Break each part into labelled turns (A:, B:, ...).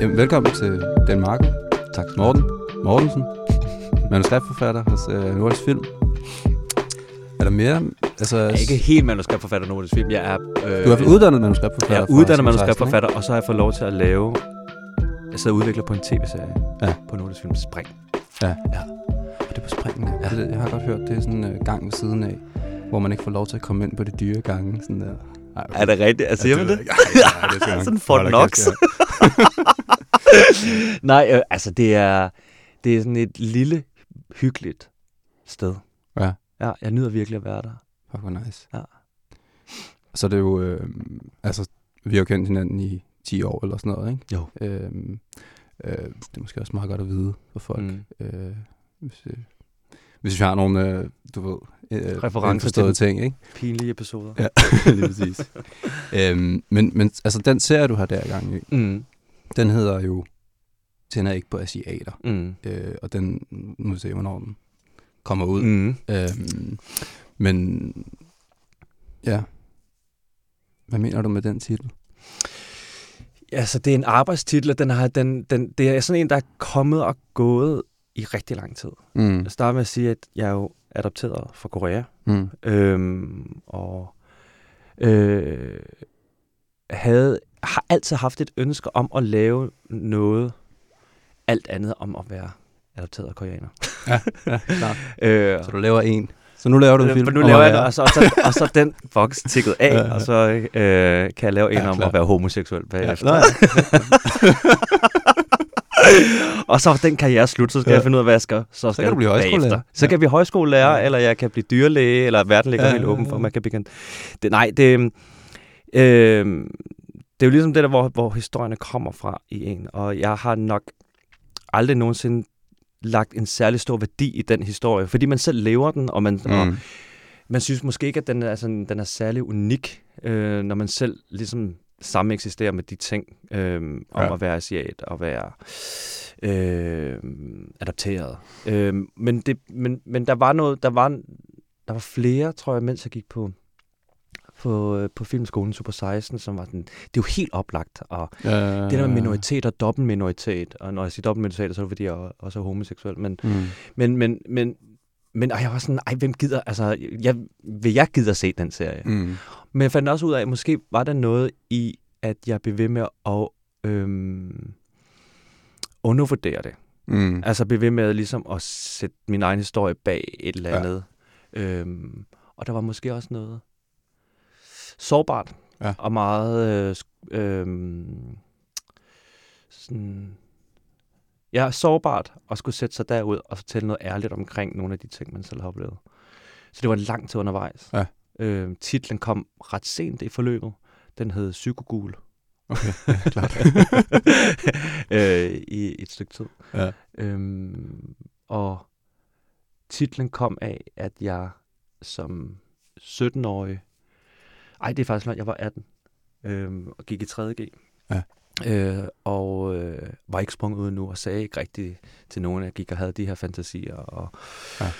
A: Jamen, velkommen til Dan Marco. Tak til Morten. Mortensen. Manuskriptforfatter hos øh, Nordisk Film. Er der mere? Altså,
B: Jeg er ikke helt manuskriptforfatter nu Nordisk Film. Jeg er, øh,
A: du er uddannet manuskriptforfatter.
B: jeg er uddannet
A: 2016,
B: manuskriptforfatter, og så har jeg fået lov til at lave... Jeg sidder og udvikler på en tv-serie
A: Ja.
B: på Nordisk Film Spring.
A: Ja.
B: Ja.
A: Og det er på springene.
B: Ja.
A: Ja. Det, jeg har godt hørt, det er sådan en øh, gang ved siden af, hvor man ikke får lov til at komme ind på de dyre gange. Sådan der. Ej, okay.
B: Er det rigtigt? Altså, man det?
A: Ja, ja, det skal nok
B: Sådan Fort
A: holde
B: Knox. Nej, øh, altså det er, det er sådan et lille, hyggeligt sted.
A: Ja.
B: Ja, jeg nyder virkelig at være der.
A: Fuck, hvor nice.
B: Ja.
A: Så det er jo, øh, altså, vi har jo kendt hinanden i 10 år eller sådan noget, ikke?
B: Jo.
A: Øhm, øh, det er måske også meget godt at vide for folk,
B: Mm.
A: øh, hvis, øh, hvis vi har nogle, øh, du ved, øh,
B: Referencer til-
A: ting, ikke?
B: Pinlige episoder.
A: Ja, lige præcis. øhm, men, men altså, den serie, du har der gang i,
B: Mm.
A: Den hedder jo Tænder ikke på asiater.
B: Mm.
A: Øh, og den, nu må vi se, hvornår den kommer ud.
B: Mm.
A: Øhm, men, ja. Hvad mener du med den titel?
B: Altså, det er en arbejdstitel, og den har, den, den, det er sådan en, der er kommet og gået i rigtig lang tid.
A: Mm.
B: Jeg starter med at sige, at jeg er jo adopteret fra Korea,
A: Mm.
B: øhm, og øh, havde, altid haft et ønske om at lave noget alt andet om at være adopteret koreaner.
A: Ja, ja, klart.
B: Øh,
A: Så du laver en. Så nu laver du en film
B: For nu laver jeg det, og så, og, så, og så den boks tikket af,
A: Ja, ja.
B: og så øh, kan jeg lave en
A: Ja,
B: om at være homoseksuel bagefter.
A: ja.
B: og så den karriere slut, så skal
A: Ja.
B: jeg finde ud af, hvad jeg skal, så skal
A: kan du blive højskolelærer.
B: Så kan jeg blive højskolelærer, eller jeg kan blive dyrlæge, eller verden ligger
A: Ja,
B: helt åben for, man kan blive... Det, nej, det, øh, det er jo ligesom det der, hvor, hvor historierne kommer fra i en, og jeg har nok aldrig nogensinde lagt en særlig stor værdi i den historie, fordi man selv lever den, og man, mm. og man synes måske ikke, at den er, sådan, den er særlig unik, øh, når man selv ligesom samme eksisterer med de ting, øh, om
A: Ja.
B: at være asiat og være øh, adopteret. Øh, men, det, men, men der var noget, der var, der var flere, tror jeg, mens jeg gik på på, øh, på filmskolen Super 16, som var den, det er jo helt oplagt, og
A: Ja,
B: det der med minoritet og dobbeltminoritet, og når jeg siger dobbeltminoritet, så er det fordi, jeg også er homoseksuel, men
A: Mm.
B: men, men, men, men og jeg var sådan, ej, hvem gider, altså, jeg, vil jeg gider se den serie? Mm. Men jeg fandt også ud af, at måske var der noget i, at jeg blev ved med at øhm, undervurdere det.
A: Mm.
B: Altså blive ved med ligesom at sætte min egen historie bag et eller
A: Ja.
B: andet. Øhm, og der var måske også noget sårbart
A: Ja.
B: og meget øh, øhm, sådan, ja, sårbart at skulle sætte sig derud og fortælle noget ærligt omkring nogle af de ting, man selv har oplevet. Så det var en lang tid undervejs.
A: Ja.
B: Øhm, titlen kom ret sent i forløbet. Den hed Psykogul.
A: Okay, ja, klart.
B: øh, i et stykke tid.
A: Ja.
B: Øhm, og titlen kom af, at jeg som 17-årig, ej det er faktisk langt, jeg var 18, øhm, og gik i 3.G.
A: Ja.
B: Øh, og øh, var ikke sprunget ud nu, og sagde ikke rigtigt til nogen, at jeg gik og havde de her fantasier, og,
A: Ja.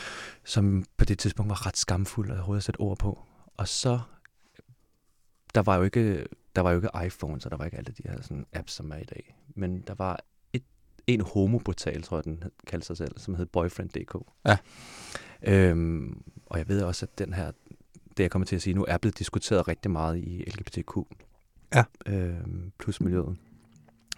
B: som på det tidspunkt var ret skamfuld, at overhovedet at sætte ord på. Og så, der var jo ikke, der var jo ikke iPhones, og der var ikke alle de her sådan, apps, som er i dag. Men der var et, en homoportal, tror jeg, den kaldte sig selv, som hed Boyfriend.dk.
A: Ja.
B: Øhm, og jeg ved også, at den her, det jeg kommer til at sige nu, er blevet diskuteret rigtig meget i LGBTQ.
A: Ja.
B: Øhm, plus miljøet.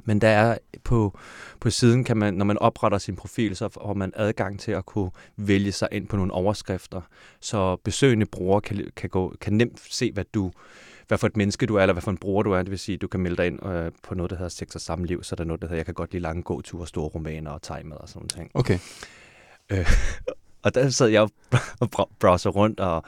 B: Men der er på, på siden, kan man, når man opretter sin profil, så har man adgang til at kunne vælge sig ind på nogle overskrifter, så besøgende brugere kan, kan, gå, kan nemt se, hvad du hvad for et menneske du er, eller hvad for en bruger du er. Det vil sige, du kan melde dig ind øh, på noget, der hedder sex og samliv, så er der noget, der hedder, jeg kan godt lide lange gåture, store romaner og tegmad og sådan nogle ting.
A: Okay.
B: Og der sad jeg og br- browser rundt og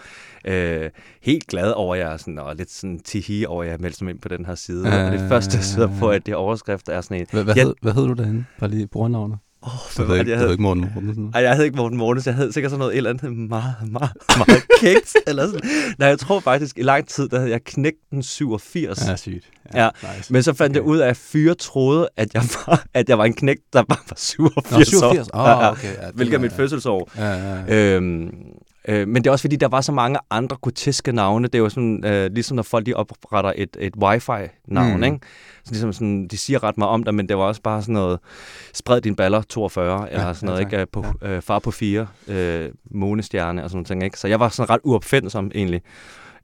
B: øh, helt glad over jer, sådan, og lidt sådan tihi over, at jeg meldte mig ind på den her side.
A: Ja,
B: og det første, jeg sidder på, at det overskrift er sådan en...
A: Hvad, hvad,
B: Ja.
A: hed, hvad hed du derinde? Bare lige brugernavnet.
B: Oh,
A: hed
B: jeg
A: ikke, du hed
B: havde,
A: ikke Morten Mortensen.
B: ej, jeg hed ikke Morten Mortens, jeg hed sikkert sådan noget et eller andet meget, meget, meget kægt. eller sådan. Nej, jeg tror faktisk, i lang tid, der havde jeg knægt den 87.
A: Ja, sygt.
B: Ja,
A: nice.
B: Men så fandt
A: Okay.
B: jeg ud af, at fyre troede, at jeg var, at jeg var en knægt, der bare var 87,
A: Nå, 87.
B: år.
A: Åh,
B: Ja, ja.
A: okay. Ja,
B: Hvilket er mit fødselsår.
A: Ja, ja, ja.
B: Øhm, Øh, men det er også fordi, der var så mange andre groteske navne. Det er jo sådan, øh, ligesom når folk de opretter et, et wifi-navn,
A: Mm.
B: ikke? Så ligesom sådan, de siger ret meget om det, men det var også bare sådan noget, spred din baller 42, eller sådan noget,
A: tak.
B: ikke? Øh, På, øh, far på 4, øh, månestjerne og sådan noget ikke? Så jeg var sådan ret uopfindsom egentlig.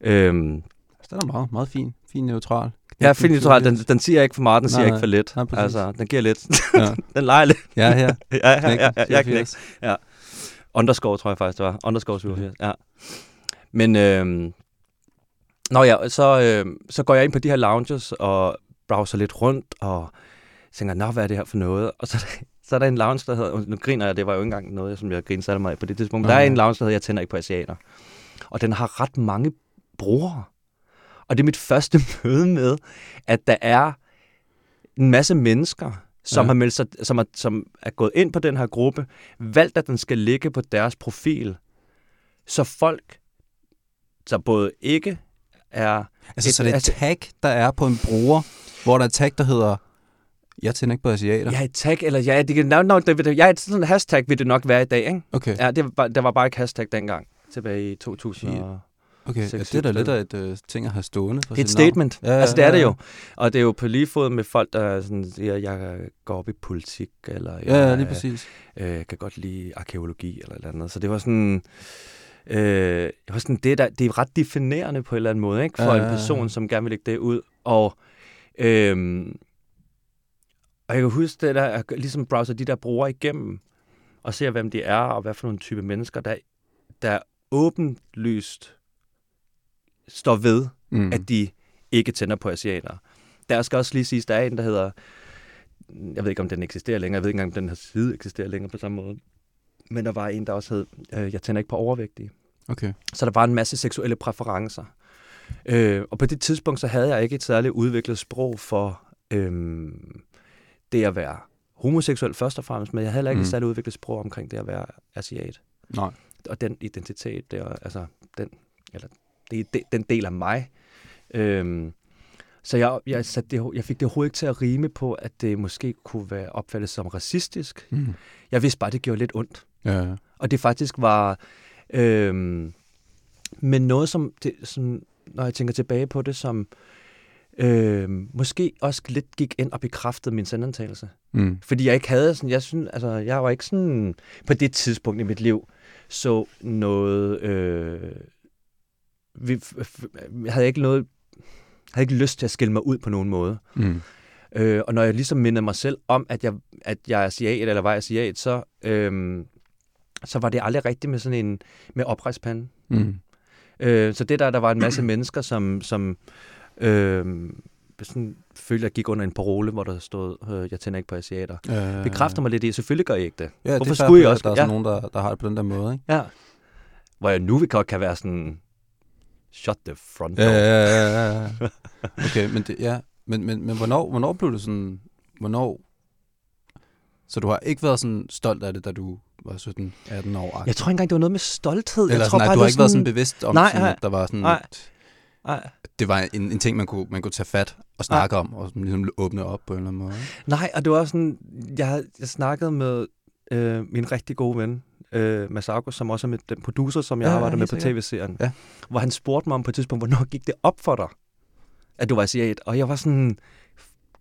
B: Øhm,
A: den er meget, meget fin. Fin neutral.
B: ja, fint neutral. Den, den siger ikke for meget, den siger
A: Nej,
B: ikke for lidt.
A: nej, præcis.
B: altså, den giver lidt.
A: Ja.
B: den leger lidt.
A: Ja, her.
B: ja, ja, ja,
A: Knækken,
B: ja, ja,
A: 84.
B: knæk. Underscore, tror jeg faktisk, det var. Underscore 87, ja. Men, øhm, nå ja, så, øhm, så går jeg ind på de her lounges og browser lidt rundt og tænker, nå, hvad er det her for noget? Og så, der- så er der en lounge, der hedder, nu griner jeg, det var jo ikke engang noget, som jeg griner særlig meget på det tidspunkt.
A: Nå,
B: Der er
A: ja.
B: en lounge, der hedder, jeg tænder ikke på asiater. Og den har ret mange brugere. Og det er mit første møde med, at der er en masse mennesker, som,
A: Ja.
B: har meldt sig, som, er, som er gået ind på den her gruppe, valgt, at den skal ligge på deres profil, så folk, så både ikke er...
A: Altså,
B: Et-
A: så det er et
B: altså-
A: tag, der er på en bruger, hvor der er et tag, der hedder, jeg tænder ikke på asiater.
B: Ja, et tag, eller ja, det kan, no, no, det, det, ja, et sådan hashtag vil det nok være i dag, ikke?
A: Okay,
B: Ja, det var, der var bare ikke hashtag dengang, tilbage i 2000.
A: Ja. Okay. Ja, det er da lidt af et øh, ting at have stående. på
B: Det er et
A: navn.
B: statement.
A: Ja, ja,
B: altså, det er
A: ja,
B: det
A: ja.
B: jo. Og det er jo på lige fod med folk, der sådan siger, jeg går op i politik, eller jeg
A: Ja, ja, lige præcis.
B: øh, kan godt lide arkeologi, eller et eller andet. Så det var sådan... Øh, det var sådan det, der, det er ret definerende på en eller anden måde, ikke? For
A: Ja,
B: ja,
A: ja,
B: en person, som gerne vil lægge det ud. Og, øhm, og jeg kan huske det der, at ligesom browser de der brugere igennem, og ser, hvem de er, og hvad for nogle type mennesker, der, der åbenlyst står ved,
A: Mm.
B: at de ikke tænder på asiater. Der skal også lige siges, der er en, der hedder, jeg ved ikke, om den eksisterer længere, jeg ved ikke engang, om den her side eksisterer længere på samme måde, men der var en, der også hed, øh, jeg tænder ikke på overvægtige.
A: Okay.
B: Så der var en masse seksuelle præferencer. Øh, og på det tidspunkt, så havde jeg ikke et særligt udviklet sprog for øh, det at være homoseksuel først og fremmest, men jeg havde heller ikke mm. Et særligt udviklet sprog omkring det at være asiat.
A: Nej.
B: Og den identitet, der, altså den, eller det, er de- den del af mig. Øhm, så jeg, jeg, satte det, jeg fik det overhovedet ikke til at rime på, at det måske kunne være opfattet som racistisk.
A: Mm.
B: Jeg vidste bare, det gjorde lidt ondt.
A: Ja.
B: Og det faktisk var... Øhm, men noget, som, det, som, når jeg tænker tilbage på det, som øhm, måske også lidt gik ind og bekræftede min sendantagelse.
A: Mm.
B: Fordi jeg ikke havde sådan, jeg synes, altså, jeg var ikke sådan, på det tidspunkt i mit liv, så noget, øh, vi, f- jeg havde ikke noget, havde ikke lyst til at skille mig ud på nogen måde.
A: Mm.
B: Øh, og når jeg ligesom mindede mig selv om, at jeg, at jeg er asiat, eller var asiat, så, øhm, så var det aldrig rigtigt med sådan en, med oprejspande.
A: Mm.
B: Øh, så det der, der var en masse mennesker, som, som øh, sådan, følte, at jeg gik under en parole, hvor der stod, øh, jeg tænder ikke på asiater.
A: Ja,
B: Bekræfter mig lidt i, selvfølgelig gør jeg ikke det.
A: Ja,
B: Hvorfor
A: det
B: skulle
A: fair,
B: også-
A: Der er
B: ja.
A: sådan nogen, der, der har det på den der måde, ikke?
B: Ja. Hvor jeg nu godt kan være sådan, shut the front door.
A: ja, ja, ja, ja. Okay, men, det, ja. men, men, men hvornår, hvornår blev du sådan... Hvornår... Så du har ikke været sådan stolt af det, da du var 17-18 år?
B: Jeg tror ikke engang, det var noget med stolthed.
A: Eller
B: jeg tror
A: sådan, nej,
B: bare,
A: du
B: det
A: har ikke været sådan bevidst om,
B: Nej,
A: sådan,
B: nej.
A: at der var sådan...
B: Nej.
A: Et,
B: Nej,
A: det var en, en ting, man kunne, man kunne tage fat og snakke om, og ligesom åbne op på en eller anden måde.
B: nej, og det var også sådan, jeg, jeg snakkede med øh, min rigtig gode ven, øh, Masako, som også er med den producer, som jeg
A: Ja,
B: ja,
A: ja,
B: arbejder med på tv-serien.
A: Ja.
B: Hvor han spurgte mig om på et tidspunkt, hvornår gik det op for dig, at du var asiat? Og jeg var sådan,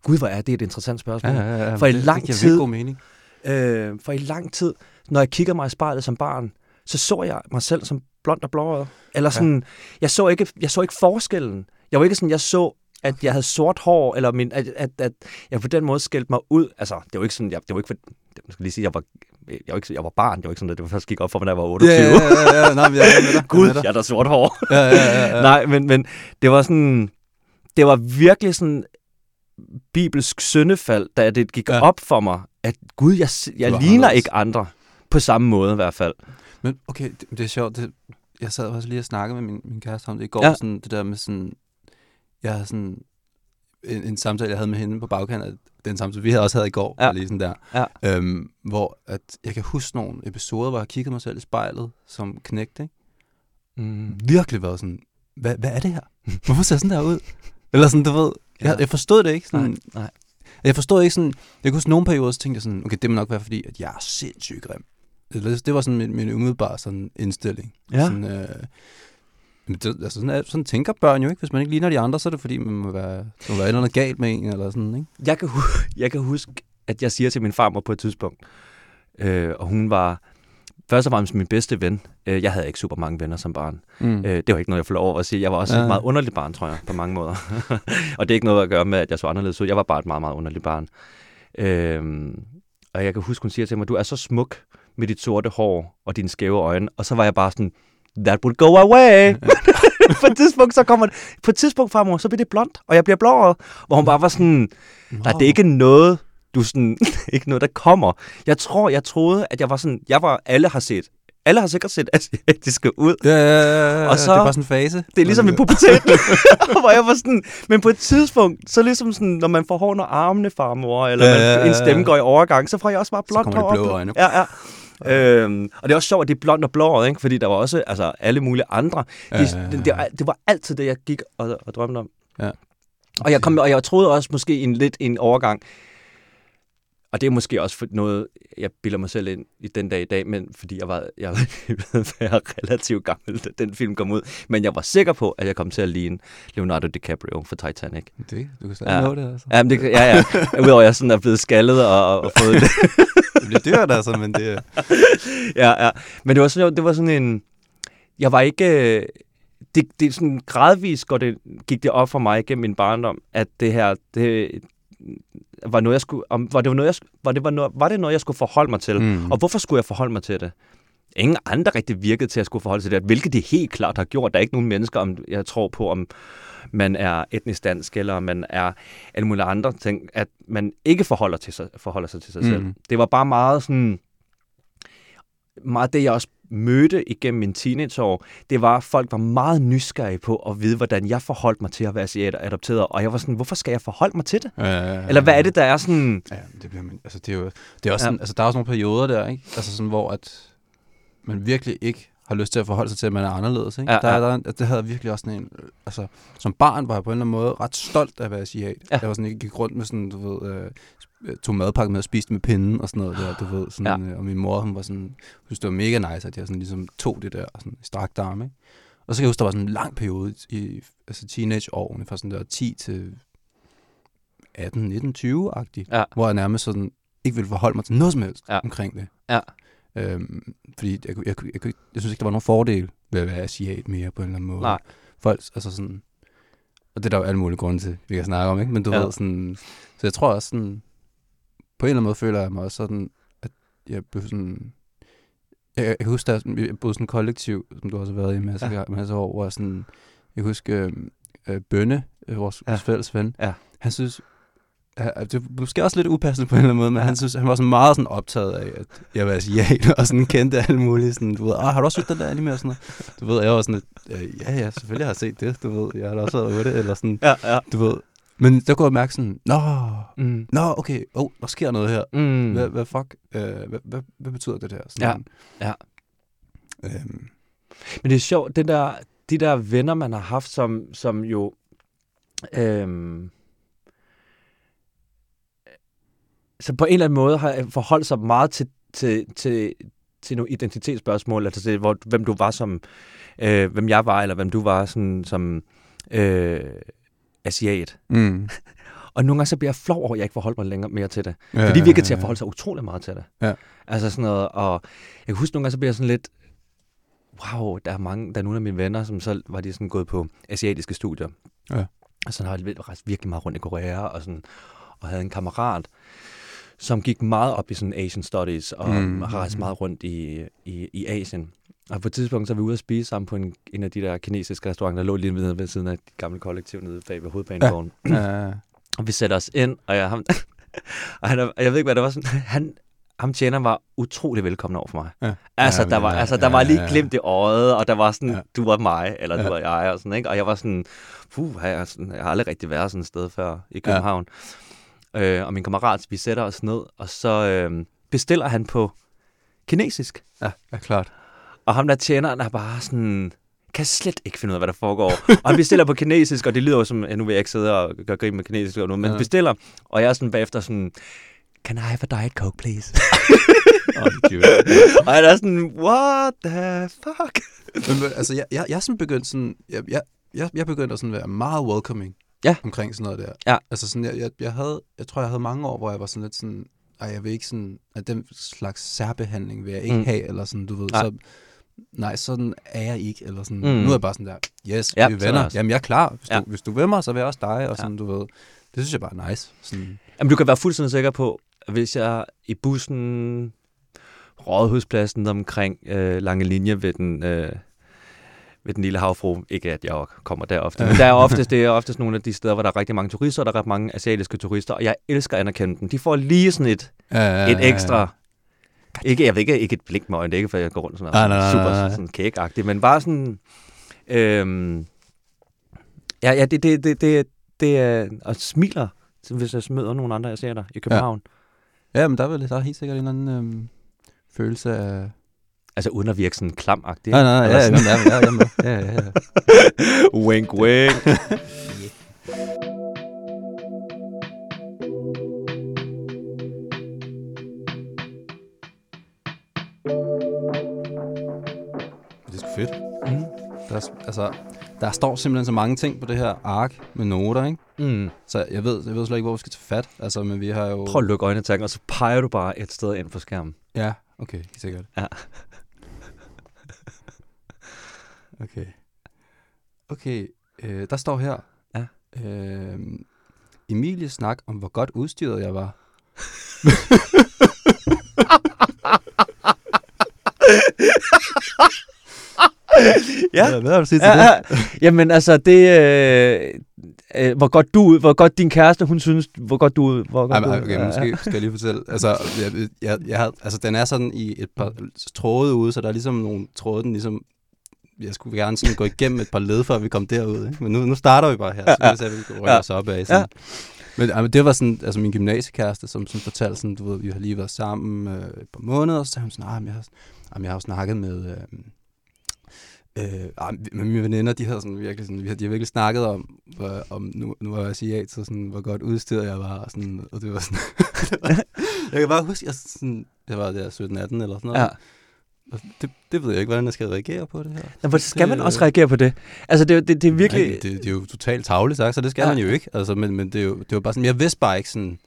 B: gud, hvor er det et interessant spørgsmål.
A: ja, ja.
B: For i lang
A: det
B: tid-
A: god mening.
B: Øh, for i lang tid, når jeg kigger mig i spejlet som barn, så så jeg mig selv som blond og blåøjet. Eller sådan, ja. jeg, så ikke, jeg så ikke forskellen. Jeg var ikke sådan, jeg så, at jeg havde sort hår, eller min, at, at, at jeg på den måde skældte mig ud. Altså, det var ikke sådan, jeg, det var ikke for, jeg skal lige sige, jeg var, jeg var, ikke, jeg var barn, det var ikke sådan, at det var først gik op for mig, da jeg var 28.
A: Ja, ja, ja, ja. Nej, men jeg er med dig.
B: Gud,
A: jeg er
B: jeg har da sort hår.
A: Ja, ja, ja, ja.
B: Nej, men, men det var sådan, det var virkelig sådan bibelsk syndefald, da det gik
A: Ja.
B: op for mig, at Gud, jeg, jeg ligner
A: anderledes.
B: ikke andre. På samme måde i hvert fald.
A: Men okay, det, det er sjovt. Det, jeg sad også lige og snakkede med min, min kæreste om det i går.
B: Ja.
A: Sådan, det der med sådan... Jeg havde sådan... En, en samtale, jeg havde med hende på bagkant af den samtale, vi havde også havde i går.
B: Ja.
A: Lige sådan der.
B: Ja.
A: Øhm, hvor at jeg kan huske nogle episoder, hvor jeg kiggede mig selv i spejlet som knægt, ikke?
B: Mm.
A: Virkelig været sådan, hvad, hvad er det her? Hvorfor ser jeg sådan der ud? Eller sådan, du ved... Jeg, jeg forstod det ikke. Sådan,
B: Nej, nej.
A: Jeg forstod ikke sådan... Jeg kunne huske nogle perioder, så tænkte jeg sådan, okay, det må nok være fordi, at jeg er sindssygt grim. det, det var sådan min, min umiddelbare sådan indstilling.
B: Ja.
A: Sådan, øh, men det, altså sådan, er, sådan tænker børn jo ikke. Hvis man ikke ligner de andre, så er det fordi, man må være, der må være et eller andet galt med en, eller sådan, ikke?
B: Jeg kan, jeg kan huske, at jeg siger til min farmor på et tidspunkt, øh, og hun var først og fremmest min bedste ven. Øh, jeg havde ikke super mange venner som barn.
A: Mm.
B: Øh, det var ikke noget, jeg får lov at sige. Jeg var også ja. Et meget underligt barn, tror jeg, på mange måder. og det er ikke noget at gøre med, at jeg så anderledes ud. Jeg var bare et meget, meget underligt barn. Øh, og jeg kan huske, hun siger til mig, du er så smuk med dit sorte hår og dine skæve øjne. Og så var jeg bare sådan, that would go away. på et tidspunkt, så kommer det, på et tidspunkt, farmor, så bliver det blondt, og jeg bliver blåret. Hvor hun bare var sådan, Nej, det er ikke noget, du sådan, ikke noget, der kommer. Jeg tror, jeg troede, at jeg var sådan, jeg var, alle har set, alle har sikkert set asiatiske ud.
A: Ja, ja, ja, ja,
B: Og så-
A: det er bare sådan en fase.
B: Det er ligesom i puberteten, hvor jeg var sådan, men på et tidspunkt, så ligesom sådan, når man får hår under armene, farmor, eller
A: Ja,
B: man,
A: ja, ja,
B: en stemme
A: ja.
B: går i overgang, så får jeg også bare
A: kommer
B: hår.
A: de blå øjne.
B: Ja, ja. Øhm, og det er også sjovt, at det er blondt og blåret, ikke? fordi der var også altså, alle mulige andre. De,
A: Ja, ja, ja.
B: det, det, var, det var altid det, jeg gik og, og drømte om.
A: Ja.
B: Og jeg, kom, og jeg troede også måske en lidt en overgang, og det er måske også noget, jeg bilder mig selv ind i den dag i dag, men fordi jeg var, jeg var relativt gammel, da den film kom ud. Men jeg var sikker på, at jeg kom til at ligne Leonardo DiCaprio for Titanic.
A: Det, du kan stadig
B: Ja.
A: nå det, altså.
B: Ja, men det, ja, ja. Udover at jeg sådan er blevet skaldet og, og fået det.
A: Det bliver dyrt, altså, men det
B: ja, ja. Men det var sådan, det var sådan en... Jeg var ikke... øh, Det, det er sådan gradvist går det, gik det op for mig gennem min barndom, at det her, det var noget, jeg skulle, om, var det noget, jeg, var det, var noget, var det noget, jeg skulle forholde mig til?
A: Mm.
B: Og hvorfor skulle jeg forholde mig til det? Ingen andre rigtig virkede til at skulle forholde sig til det, hvilket det helt klart har gjort. Der er ikke nogen mennesker, om jeg tror på, om man er etnisk dansk, eller man er alle mulige andre ting, at man ikke forholder, til sig, forholder sig til sig selv.
A: Mm.
B: Det var bare meget sådan, meget det, jeg også mødte igennem min teenageår, det var, at folk var meget nysgerrige på at vide, hvordan jeg forholdt mig til at være asiat og adopteret. Og jeg var sådan, hvorfor skal jeg forholde mig til det?
A: Ja, ja, ja,
B: Eller hvad er det, der er sådan...
A: Ja, det bliver man, altså det er jo, det er også
B: ja.
A: sådan, altså der er også nogle perioder der, ikke? Altså sådan, hvor at man virkelig ikke har lyst til at forholde sig til, at man er anderledes, ikke?
B: Ja,
A: der,
B: ja.
A: der, er- det havde virkelig også sådan en, altså som barn var jeg på en eller anden måde ret stolt af at være asiat.
B: Ja.
A: Jeg var sådan, jeg gik rundt med sådan, du ved, øh, tog madpakke med og spiste med pinden og sådan noget der, du ved, sådan, ja. øh, og min mor, hun var sådan, hun synes, det var mega nice, at jeg sådan ligesom tog det der sådan i strakt arm, ikke? Og så kan jeg huske, der var sådan en lang periode i altså teenageårene, fra sådan der 10 til 18, 19, 20-agtigt,
B: Ja.
A: hvor jeg nærmest sådan ikke ville forholde mig til noget som helst
B: ja.
A: omkring det.
B: Ja.
A: Øhm, fordi jeg, jeg, jeg, jeg, jeg synes ikke, der var nogen fordel ved at være asiat mere på en eller anden måde.
B: Nej.
A: Folk, altså sådan, og det er der jo alle mulige grunde til, vi kan snakke om, ikke? Men du
B: Ja.
A: ved sådan, så jeg tror også sådan, på en eller anden måde føler jeg mig også sådan, at jeg blev sådan, jeg, jeg kan huske, at jeg boede sådan en kollektiv, som du også har været i en masse,
B: Ja.
A: ja. masse år, hvor sådan, jeg kan huske, øh, øh, Bønne, øh, vores,
B: Ja.
A: vores fælles ven,
B: Ja.
A: han synes, det er måske også lidt upassende på en eller anden måde, men ja. han, synes, han var sådan meget sådan optaget af, at jeg var asiat, og sådan kendte alle mulige, sådan, du ved, ah, har du også set den der anime og sådan noget? Du ved, jeg var sådan lidt, øh, ja, ja, selvfølgelig har jeg set det, du ved, jeg har da også været det, eller sådan,
B: Ja, ja.
A: du ved. Men der kunne jeg mærke sådan, nå,
B: Mm.
A: nå, okay, oh, der sker noget her.
B: Mm.
A: Hvad, hvad fuck, øh, hvad, hvad, hvad betyder det der? Sådan,
B: Ja,
A: Øhm,
B: Men det er sjovt, det der, de der venner, man har haft, som, som jo... Øhm, så på en eller anden måde har jeg forholdt sig meget til, til, til, til nogle identitetsspørgsmål, altså til, hvor, hvem du var som, øh, hvem jeg var, eller hvem du var sådan, som øh, asiat.
A: mm.
B: Og nogle gange så bliver jeg flov over, at jeg ikke forholdt mig længere mere til det.
A: ja,
B: For de virker til at forholde sig utrolig meget til det.
A: Ja.
B: Altså sådan noget, og jeg kan huske nogle gange, så bliver jeg sådan lidt, wow, der er mange, der er nogle af mine venner, som så var de sådan gået på asiatiske studier.
A: Ja.
B: Og sådan har jeg rejst virkelig meget rundt i Korea, og, sådan, og havde en kammerat, som gik meget op i sådan Asian Studies, og
A: Mm,
B: har rejst
A: mm.
B: meget rundt i, i, i Asien. Og på et tidspunkt, så var vi ude at spise sammen på en, en af de der kinesiske restauranter, der lå lige ved, ved siden af det gamle kollektiv nede bag ved hovedbanegården.
A: Ja, ja,
B: Og vi sætter os ind, og jeg, ham, og han, jeg ved ikke, hvad det var sådan. Han, ham tjener var utrolig velkommen over for mig.
A: Ja.
B: Altså,
A: Ja,
B: der var,
A: ja,
B: altså, der
A: ja,
B: var lige
A: ja, ja.
B: glimt i øjet, og der var sådan,
A: Ja.
B: du var mig, eller du
A: Ja.
B: var jeg, og sådan, ikke? Og jeg var sådan, puh, jeg, sådan, jeg har aldrig rigtig været sådan et sted før i København. Øh, og min kammerat, vi sætter os ned, og så øh, bestiller han på kinesisk.
A: ja, ja, klart.
B: Og ham der tjeneren er bare sådan, kan slet ikke finde ud af, hvad der foregår. og han bestiller på kinesisk, og det lyder jo som, ja, nu vil jeg ikke sidde og gøre grin med kinesisk, og noget, men
A: Ja.
B: bestiller, og jeg er sådan bagefter sådan, can I have a diet coke, please? og han er sådan, what the fuck?
A: Men, altså, jeg, jeg, jeg er sådan begyndt sådan, jeg, jeg, jeg, jeg begyndte at sådan være meget welcoming
B: Ja.
A: omkring sådan noget der.
B: Ja.
A: Altså sådan, jeg, jeg, jeg, havde, jeg tror, jeg havde mange år, hvor jeg var sådan lidt sådan, ej, jeg vil ikke sådan, at den slags særbehandling vil jeg ikke
B: Mm.
A: have, eller sådan, du ved,
B: Nej.
A: så, nej, sådan er jeg ikke, eller sådan,
B: Mm.
A: nu er jeg bare sådan der, yes,
B: Ja,
A: vi er
B: er
A: venner, jamen jeg er klar, hvis,
B: Ja.
A: du, hvis du vil mig, så vil jeg også dig, og sådan, du ved, det synes jeg bare er nice. Sådan,
B: Jamen, du kan være fuldstændig sikker på, at hvis jeg i bussen, rådhuspladsen omkring øh, lange linje ved den, øh, ved den lille havfru, ikke at jeg kommer der ofte, men der er oftest, det er oftest nogle af de steder, hvor der er rigtig mange turister, og der er ret mange asiatiske turister, og jeg elsker at anerkende dem. De får lige sådan et,
A: ja,
B: et ekstra, ikke, jeg ved ikke, ikke et blink med øjnene, ikke, for jeg går rundt sådan,
A: Ah, nej,
B: super
A: nej, nej.
B: sådan kækagtigt, men bare sådan, øhm, ja, ja, det, det, det, det, det er, og smiler, hvis jeg møder nogle andre asiater i København.
A: Ja, men der er, vel, der er helt sikkert en eller anden øhm, følelse af...
B: Altså uden at virke sådan klamagtig.
A: Nej, nej, nej, ja,
B: sådan-
A: jamen, ja, ja, jamen, ja, ja, ja.
B: wink, wink.
A: Det er sgu fedt.
B: Mm.
A: Der, er, altså, der står simpelthen så mange ting på det her ark med noter, ikke?
B: Mm.
A: Så jeg ved, jeg ved slet ikke, hvor vi skal tage fat. Altså, men vi har jo...
B: Prøv at lukke øjnene og så peger du bare et sted ind på skærmen.
A: Ja, okay, sikkert.
B: Ja.
A: okay. Okay, øh, der står her.
B: Ja.
A: Øh, Emilie snak om, hvor godt udstyret jeg var.
B: Ja.
A: Hvad har du sige til
B: Ja,
A: det?
B: ja. Jamen altså, det... Øh, øh, hvor godt du, hvor godt din kæreste, hun synes, hvor godt du, hvor godt
A: Ej,
B: du,
A: men, okay, måske skal jeg lige fortælle. Altså, jeg, jeg, jeg altså, den er sådan i et par tråde ude, så der er ligesom nogle tråde, den ligesom... Jeg skulle gerne sådan gå igennem et par led, før vi kom derud. Ikke? Men nu, nu starter vi bare her, så vi se, at vi kan rykke
B: Ja.
A: os op af. Sådan. Men, ej, men det var sådan, altså min gymnasiekæreste, som, som fortalte sådan, du ved, vi har lige været sammen øh, et par måneder, og så sagde hun sådan, "Ej, men jeg har, men jeg har jo snakket med, øh, øh, ej, men mine veninder, de havde sådan virkelig sådan, vi har, de har virkelig snakket om, hvor, om nu, nu var jeg asiat, så sådan, hvor godt udstyret jeg var, og, sådan, og det var sådan, jeg kan bare huske, jeg sådan, det var der 17-18 eller sådan noget,
B: Ja.
A: Og det, det ved jeg ikke, hvordan jeg skal reagere på det her.
B: Nå, hvor skal man
A: Det-
B: også reagere på det? Altså, det, er det, det er virkelig...
A: Nej, det, det er jo totalt tavligt sagt, så det skal
B: Ja.
A: man jo ikke. Altså, men, men det, er jo, det var bare sådan, jeg vidste bare ikke sådan,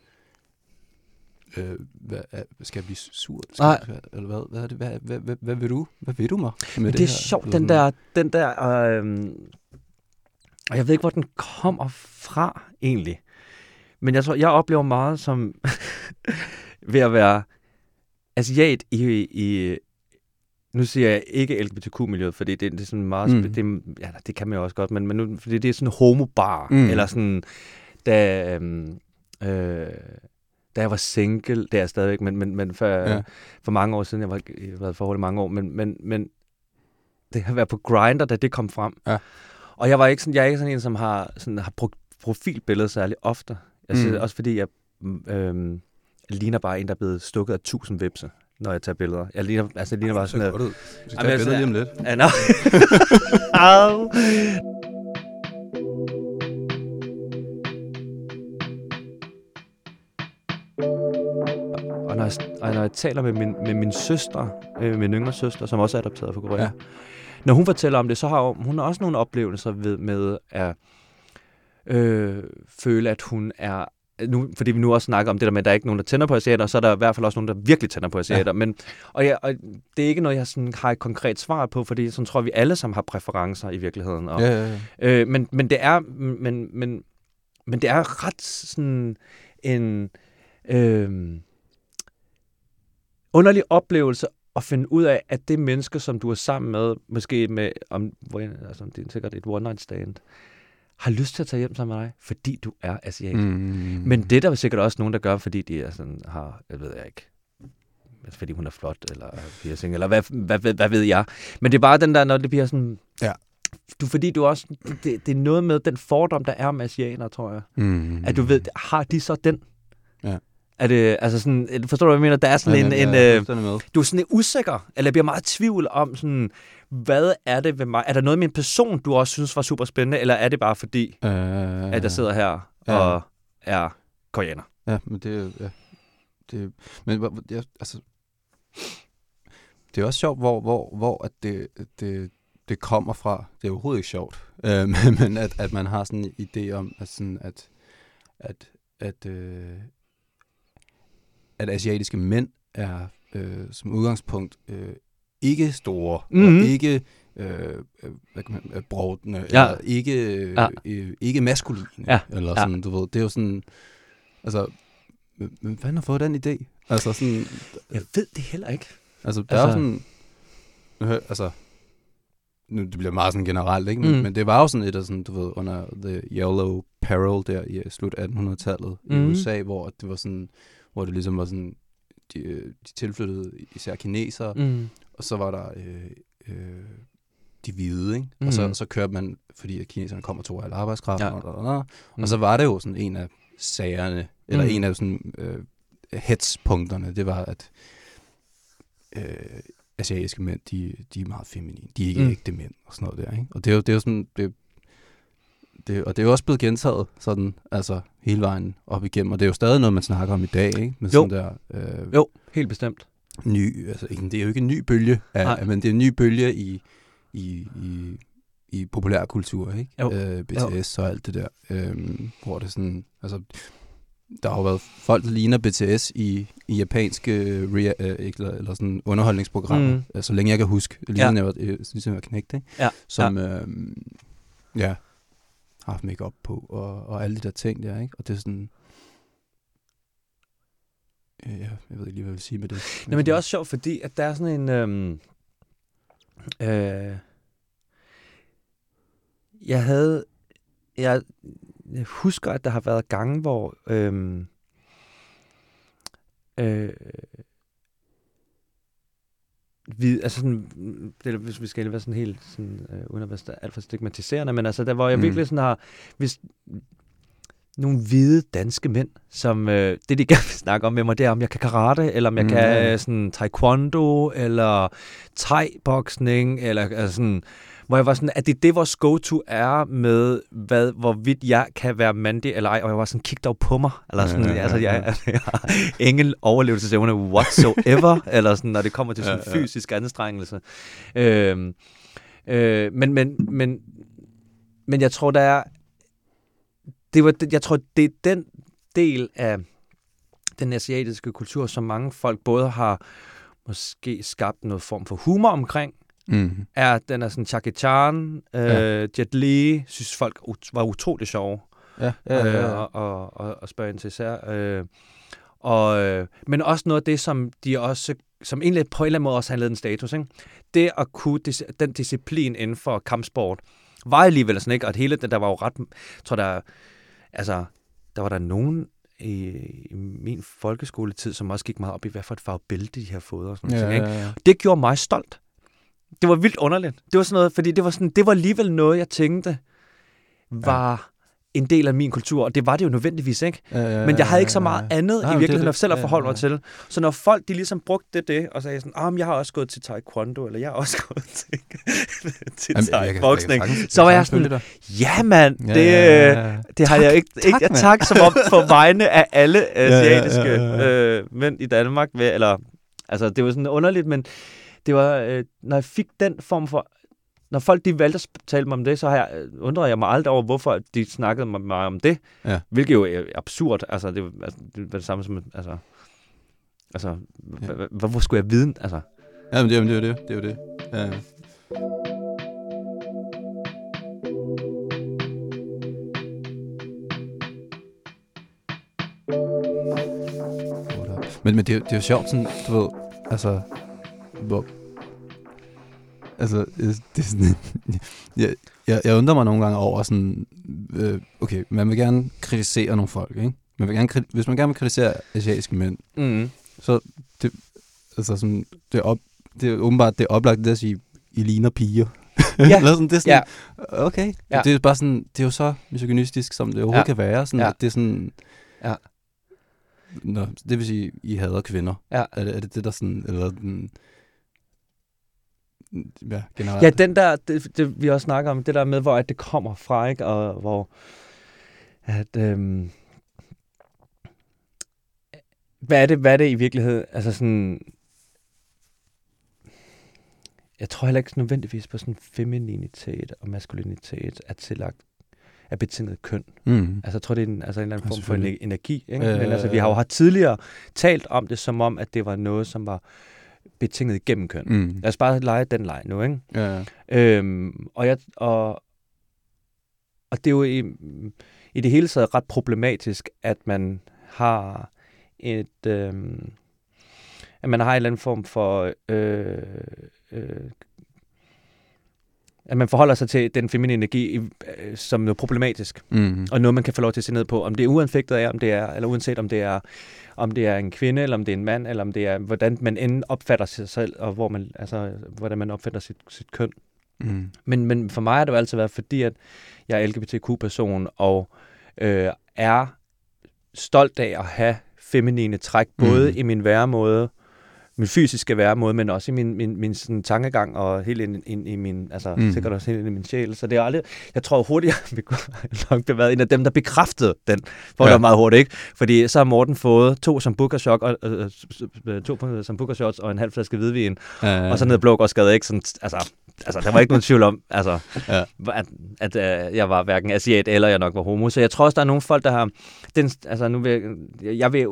A: øh, hvad, skal jeg blive sur? Skal
B: Nej.
A: Jeg, eller hvad, hvad, er det, hvad, hvad, hvad, hvad, vil du? Hvad vil du mig? Med
B: Men det er
A: her?
B: sjovt, den der, den der, øh, og jeg ved ikke, hvor den kommer fra egentlig. Men jeg tror, jeg oplever meget som ved at være asiat i, i nu siger jeg ikke LGBTQ-miljøet, fordi det, det er sådan meget, mm. Det, ja, det kan man jo også godt, men, men nu, fordi det er sådan homobar, mm. Eller sådan, da, øhm, øh, da jeg var single, det er jeg stadigvæk, men, men, men for, ja. For mange år siden, jeg var jeg været forhold i mange år, men, men, men det har været på Grindr, da det kom frem.
A: Ja.
B: Og jeg var ikke sådan, jeg er ikke sådan en, som har, sådan, har brugt profilbilleder særlig ofte. Altså, mm.
A: Mm.
B: Også fordi jeg mm, øhm, ligner bare en, der er blevet stukket af tusind vipse, når jeg tager billeder. Jeg ligner, altså, jeg ligner bare sådan noget.
A: godt ud. Tage
B: jeg-
A: billeder lige om lidt.
B: Ja, no. Og når jeg, og når jeg taler med min, med min søster, øh, min yngre søster, som også er adopteret fra Korea. Ja. når hun fortæller om det, så har hun også nogle oplevelser ved, med at øh, føle, at hun er nu, fordi vi nu også snakker om det der med, at der er ikke nogen, der tænder på asiater, så er der i hvert fald også nogen, der virkelig tænder på asiater. Ja. Men, og, jeg, og det er ikke noget, jeg sådan har et konkret svar på, fordi sådan tror vi alle sammen har præferencer i virkeligheden. Og,
A: Ja, ja, ja.
B: Øh, men, men det er men, men, men det er ret sådan en øh, underlig oplevelse at finde ud af, at det menneske, som du er sammen med, måske med, om, altså, det er sikkert et one night stand, har lyst til at tage hjem sammen med dig, fordi du er asiat. Mm. Men det er der sikkert også nogen, der gør, fordi de er sådan, har, jeg ved jeg ikke, fordi hun er flot, eller piercing, eller hvad, hvad, hvad, hvad ved jeg. Men det er bare den der, når det bliver sådan...
A: Ja.
B: Du, fordi du også... Det, det er noget med den fordom, der er med asianer, tror jeg.
A: Mm.
B: At du ved, har de så den? Er det, altså sådan, forstår du, hvad jeg mener? Der er sådan
A: Ja,
B: en, en,
A: ja,
B: øh, du er sådan usikker, eller jeg bliver meget i tvivl om sådan, hvad er det ved mig? Er der noget med en person, du også synes var super spændende, eller er det bare fordi,
A: Øh,
B: at jeg sidder her
A: Ja.
B: og er koreaner?
A: Ja, men det er. Ja. Det, men jeg, altså, det er også sjovt, hvor, hvor, hvor at det, det, det kommer fra. Det er overhovedet ikke sjovt, øh, men at, at man har sådan en idé om, at, sådan, at, at, at, øh, at asiatiske mænd er øh, som udgangspunkt øh, ikke store, mm-hmm. og ikke øh, hvad kan man, øh, brodende, ja. eller ikke, øh, ja. øh, ikke maskuline, ja. eller sådan, ja. du ved, det er jo sådan, altså, hvem fanden har fået den idé? Altså sådan...
B: Jeg ved det heller ikke.
A: Altså, der altså, er sådan, altså, nu det bliver meget sådan generelt, ikke? Men, mm. men det var jo sådan et af sådan, du ved, under The Yellow Peril der i slut 1800-tallet mm. i USA, hvor det var sådan, hvor det ligesom var sådan, de, øh, de tilflyttede især kinesere, mm. og så var der øh, øh, de hvide, ikke? Mm. Og så, mm. så kørte man, fordi at kineserne kommer to al arbejdskraft, ja. og, og, og, mm. og så var det jo sådan en af sagerne, eller mm. en af sådan øh, hetspunkterne, det var, at øh, asiatiske mænd, de, de er meget feminine. De er ikke mm. ægte mænd og sådan noget der, ikke? Og det er jo, det er jo sådan, det, det, og det er jo også blevet gentaget sådan, altså hele vejen op igennem, og det er jo stadig noget, man snakker om i dag, ikke? Med
B: jo.
A: sådan der,
B: øh, jo, helt bestemt.
A: Ny, altså ikke, det er jo ikke en ny bølge, af, men det er en ny bølge i, i, i, i populærkultur, ikke? Jo. Øh, BTS jo. og alt det der, øh, hvor det sådan, altså der har jo været folk, der ligner BTS i, i japanske rea, øh, eller, eller sådan underholdningsprogrammer, mm. altså, så længe jeg kan huske, lige ja. jeg var, øh, ligesom jeg var knægt, ikke? Ja. som ja. Øh, ja, har haft makeup på og, og alle de der ting der, ikke? Og det er sådan... Øh, ja, jeg ved ikke lige, hvad jeg vil sige med det.
B: Nej, men det er også sjovt, fordi at der er sådan en... Øhm, øh, jeg havde... Jeg, jeg husker, at der har været gange, hvor... Øhm, øh, vi, altså sådan, det, hvis vi skal være sådan helt, sådan, øh, uden at være alt for stigmatiserende, men altså der, hvor jeg mm. virkelig sådan har, hvis nogle hvide danske mænd, som øh, det de gerne vil snakke om med mig, det er om jeg kan karate, eller om jeg mm. kan sådan taekwondo, eller thai-boksning, eller altså sådan, hvor jeg var sådan, at det er det, vores go-to er med, hvad, hvorvidt jeg kan være mandig eller ej, og jeg var sådan, kig dog på mig, eller sådan, ja, ja, ja, altså, jeg, altså, jeg har ingen overlevelsesevne whatsoever, eller sådan, når det kommer til sådan ja, ja. fysisk anstrengelse. Øh, øh, men, men, men, men jeg tror, der er, det var, jeg tror, det er den del af den asiatiske kultur, som mange folk både har måske skabt noget form for humor omkring, mm. er, den er sådan Jackie Chan, øh, ja. Jet Li, synes folk var utrolig sjove. Ja, ja, ja, ja. Øh, og, og, og, og spørge ind til især. Øh, og, øh, men også noget af det, som de også som egentlig på en eller anden måde også handlede en status. Ikke? Det at kunne, den disciplin inden for kampsport, var alligevel sådan, ikke? Og hele det, der var jo ret, tror der, altså, der var der nogen i, i min folkeskoletid, som også gik meget op i, hvad for et farve bælte de har fået og sådan ja, noget. Ikke? Ja, ja. Det gjorde mig stolt det var vildt underligt. Det var sådan noget, fordi det var, sådan, det var alligevel noget, jeg tænkte var ja. en del af min kultur, og det var det jo nødvendigvis ikke. Ja, ja, Men jeg havde ikke så meget andet ja, i virkeligheden at selv at forholde ja, ja. mig til. Så når folk de ligesom brugte det, det og sagde sådan, ah, jeg har også gået til taekwondo, eller jeg har også gået til, til thai-boksning, så var jeg sådan, ja mand, det, ja, ja, ja. det har tak, jeg ikke, ikke tak, tak som om på vegne af alle asiatiske ja, ja, ja, ja. Øh, mænd i Danmark, eller Altså, det var sådan underligt, men det var, øh, når jeg fik den form for... Når folk de valgte at tale mig om det, så har jeg, øh, undrede jeg mig aldrig over, hvorfor de snakkede med mig om det. Ja. Hvilket jo er absurd. Altså, det, altså, det var det samme som... Altså, altså ja. hvorfor skulle jeg vide? Altså,
A: ja, men det, er jo det. Det er jo det. Ja. Men, men det, det er jo sjovt, sådan, du ved, altså, hvor... Altså, det er sådan... jeg, jeg, jeg undrer mig nogle gange over sådan... Øh, okay, man vil gerne kritisere nogle folk, ikke? Man vil gerne, hvis man gerne vil kritisere asiatiske mænd, mm. så det, altså sådan, det, er op, det er åbenbart det er oplagt det at sige, I ligner piger. Ja. Eller sådan, det er sådan, ja. okay. Ja. Det er bare sådan, det er jo så misogynistisk, som det overhovedet ja. kan være. Sådan, ja. at det er sådan, ja. Nå, det vil sige, I hader kvinder. Ja. Er, det, er det det, der sådan, eller den,
B: ja, generelt. Ja, den der, det, det, vi også snakker om, det der med, hvor at det kommer fra, ikke? Og hvor, at, øhm, hvad er det, hvad er det i virkeligheden, altså sådan, jeg tror heller ikke nødvendigvis på sådan femininitet og maskulinitet er tillagt er betinget køn.
A: Mm.
B: Altså, jeg tror, det er en, altså en eller anden form for energi. Ikke?
A: Ja,
B: Men altså, vi har jo har tidligere talt om det, som om, at det var noget, som var betinget gennem køn. Mm. Lad os bare lege den leg nu, ikke?
A: Ja, ja.
B: Øhm, og, jeg, og, og det er jo i, i det hele taget ret problematisk, at man har et... Øhm, at man har en eller anden form for... Øh, øh, at man forholder sig til den feminine energi øh, som noget problematisk,
A: Mm.
B: og noget, man kan få lov til at se ned på, om det er uanfægtet af, om det er, eller uanset om det er, om det er en kvinde, eller om det er en mand, eller om det er, hvordan man end opfatter sig selv, og hvor man, altså, hvordan man opfatter sit, sit køn.
A: Mm.
B: Men, men for mig har det jo altid været, fordi at jeg er LGBTQ-person, og øh, er stolt af at have feminine træk, både
A: Mhm.
B: i min væremåde, min fysiske væremåde, men også i min, min, min sådan, tankegang, og helt ind, ind i min, altså
A: Mhm.
B: sikkert også helt ind i min sjæl. Så det er aldrig, jeg tror hurtigt, jeg nok have været en af dem, der bekræftede den, for
A: Ja.
B: ja. meget hurtigt, ikke? Fordi så har Morten fået to som bookershot, og, øh, to som bookershots og en halv flaske hvidvin,
A: Ja,
B: og så ned Blågårdsgade, ikke? Sådan, altså, altså, der var ikke nogen tvivl om, altså,
A: Ja.
B: at, at øh, jeg var hverken asiat eller jeg nok var homo. Så jeg tror også, der er nogle folk, der har... Den, altså, nu vil jeg, jeg vil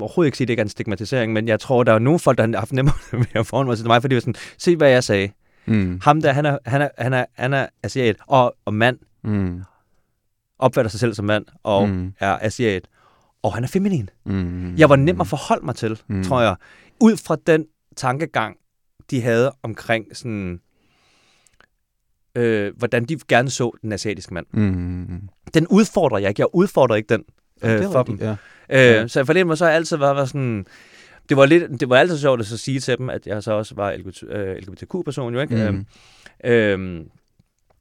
B: overhovedet ikke sige, at det ikke er en stigmatisering, men jeg tror, der er nogle folk, der har haft nemmere ved at forholde mig til mig, fordi det var sådan, se hvad jeg sagde.
A: Mm.
B: Ham der, han er, han er, han er, han er asiat og, og mand,
A: Mm.
B: opfatter sig selv som mand og mm. Er asiat, og han er feminin.
A: Mm.
B: Jeg var nem at forholde mig til,
A: Mm.
B: tror jeg. Ud fra den tankegang, de havde omkring sådan, øh, hvordan de gerne så den asiatiske mand.
A: Mm.
B: Den udfordrer jeg ikke. Jeg udfordrer ikke den øh, for dem.
A: Ja.
B: Øh,
A: Ja.
B: Så for det må så altid været, været sådan... Det var, lidt, det var altid sjovt at så sige til dem, at jeg så også var LGBT, øh, LGBTQ-person, jo ikke?
A: Mm.
B: Øhm,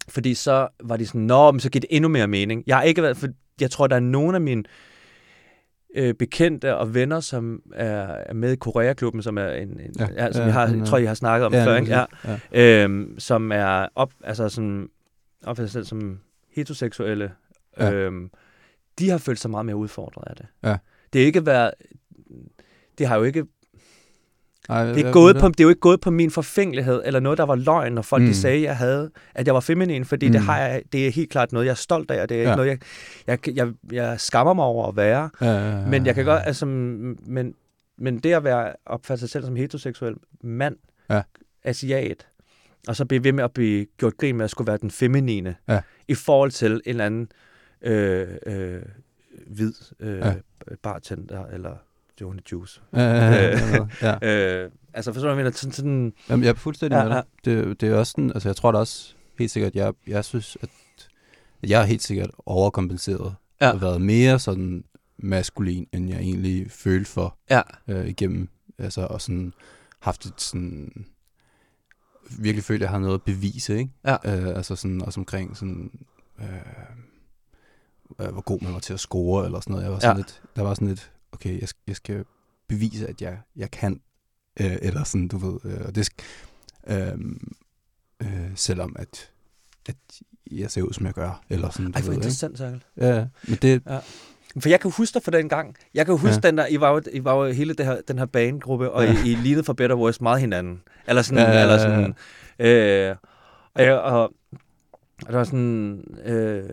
B: fordi så var de sådan, nå, men så giver det endnu mere mening. Jeg har ikke været, for jeg tror, der er nogle af mine øh, bekendte og venner, som er, er med i Koreaklubben, som er en, en
A: Ja,
B: ja, som
A: ja,
B: jeg har,
A: er-
B: tror, jeg har snakket om
A: Ja,
B: før, ikke? Ja.
A: Ja.
B: øhm, som er op, altså sådan, opfatter sig selv som heteroseksuelle,
A: Ja.
B: ja. øhm, de har følt sig meget mere udfordret af det.
A: Ja.
B: Det er ikke været, det har jo ikke,
A: Ej,
B: det er,
A: jeg-
B: gået på, det er jo ikke gået på min forfængelighed, eller noget, der var løgn, når folk mm. De sagde, jeg havde, at jeg var feminin, fordi mm. det, har jeg, det er helt klart noget, jeg er stolt af, og det er ikke
A: Ja.
B: noget, jeg, jeg, jeg, jeg skammer mig over at være.
A: Ja, ja, ja,
B: Men jeg kan godt, altså, men, men det at være opfatte sig selv som heteroseksuel mand,
A: Ja.
B: asiat, og så blive ved med at blive gjort grin med at skulle være den feminine,
A: Ja.
B: i forhold til en eller anden øh, øh, hvid øh,
A: Ja.
B: bartender, eller Johnny Juice.
A: Ja, ja, ja, ja, ja.
B: Øh, altså, forstår du, hvad jeg mener? Sådan, sådan,
A: Jamen, jeg er fuldstændig
B: Ja,
A: med dig. Det, det er også sådan, altså jeg tror da også helt sikkert, jeg, jeg synes, at, at jeg er helt sikkert overkompenseret.
B: Ja.
A: Og været mere sådan maskulin, end jeg egentlig følte for
B: ja,
A: øh, igennem. Altså, og sådan haft et sådan virkelig følt, at jeg har noget at bevise, ikke?
B: Ja.
A: Øh, altså sådan, også omkring sådan, øh, øh, hvor god man var til at score, eller sådan noget. Jeg var sådan
B: Ja.
A: lidt, der var sådan lidt, okay, jeg, skal- jeg skal bevise, at jeg, jeg kan, øh, eller sådan, du ved, øh, og det øh, øh, selvom at, at jeg ser ud, som jeg gør, eller sådan,
B: ej, hvor interessant, Særkel.
A: Ja, men det,
B: For jeg kan huske dig fra den gang. Jeg kan huske
A: Ja.
B: ja. den der, I var jo, I var jo hele det her, den her bandegruppe, og
A: Ja.
B: I, I lignede for Better Voice meget hinanden. Eller sådan,
A: Ja, ja, ja,
B: eller
A: ja.
B: sådan, øh, og, jeg, og, og der var sådan, øh,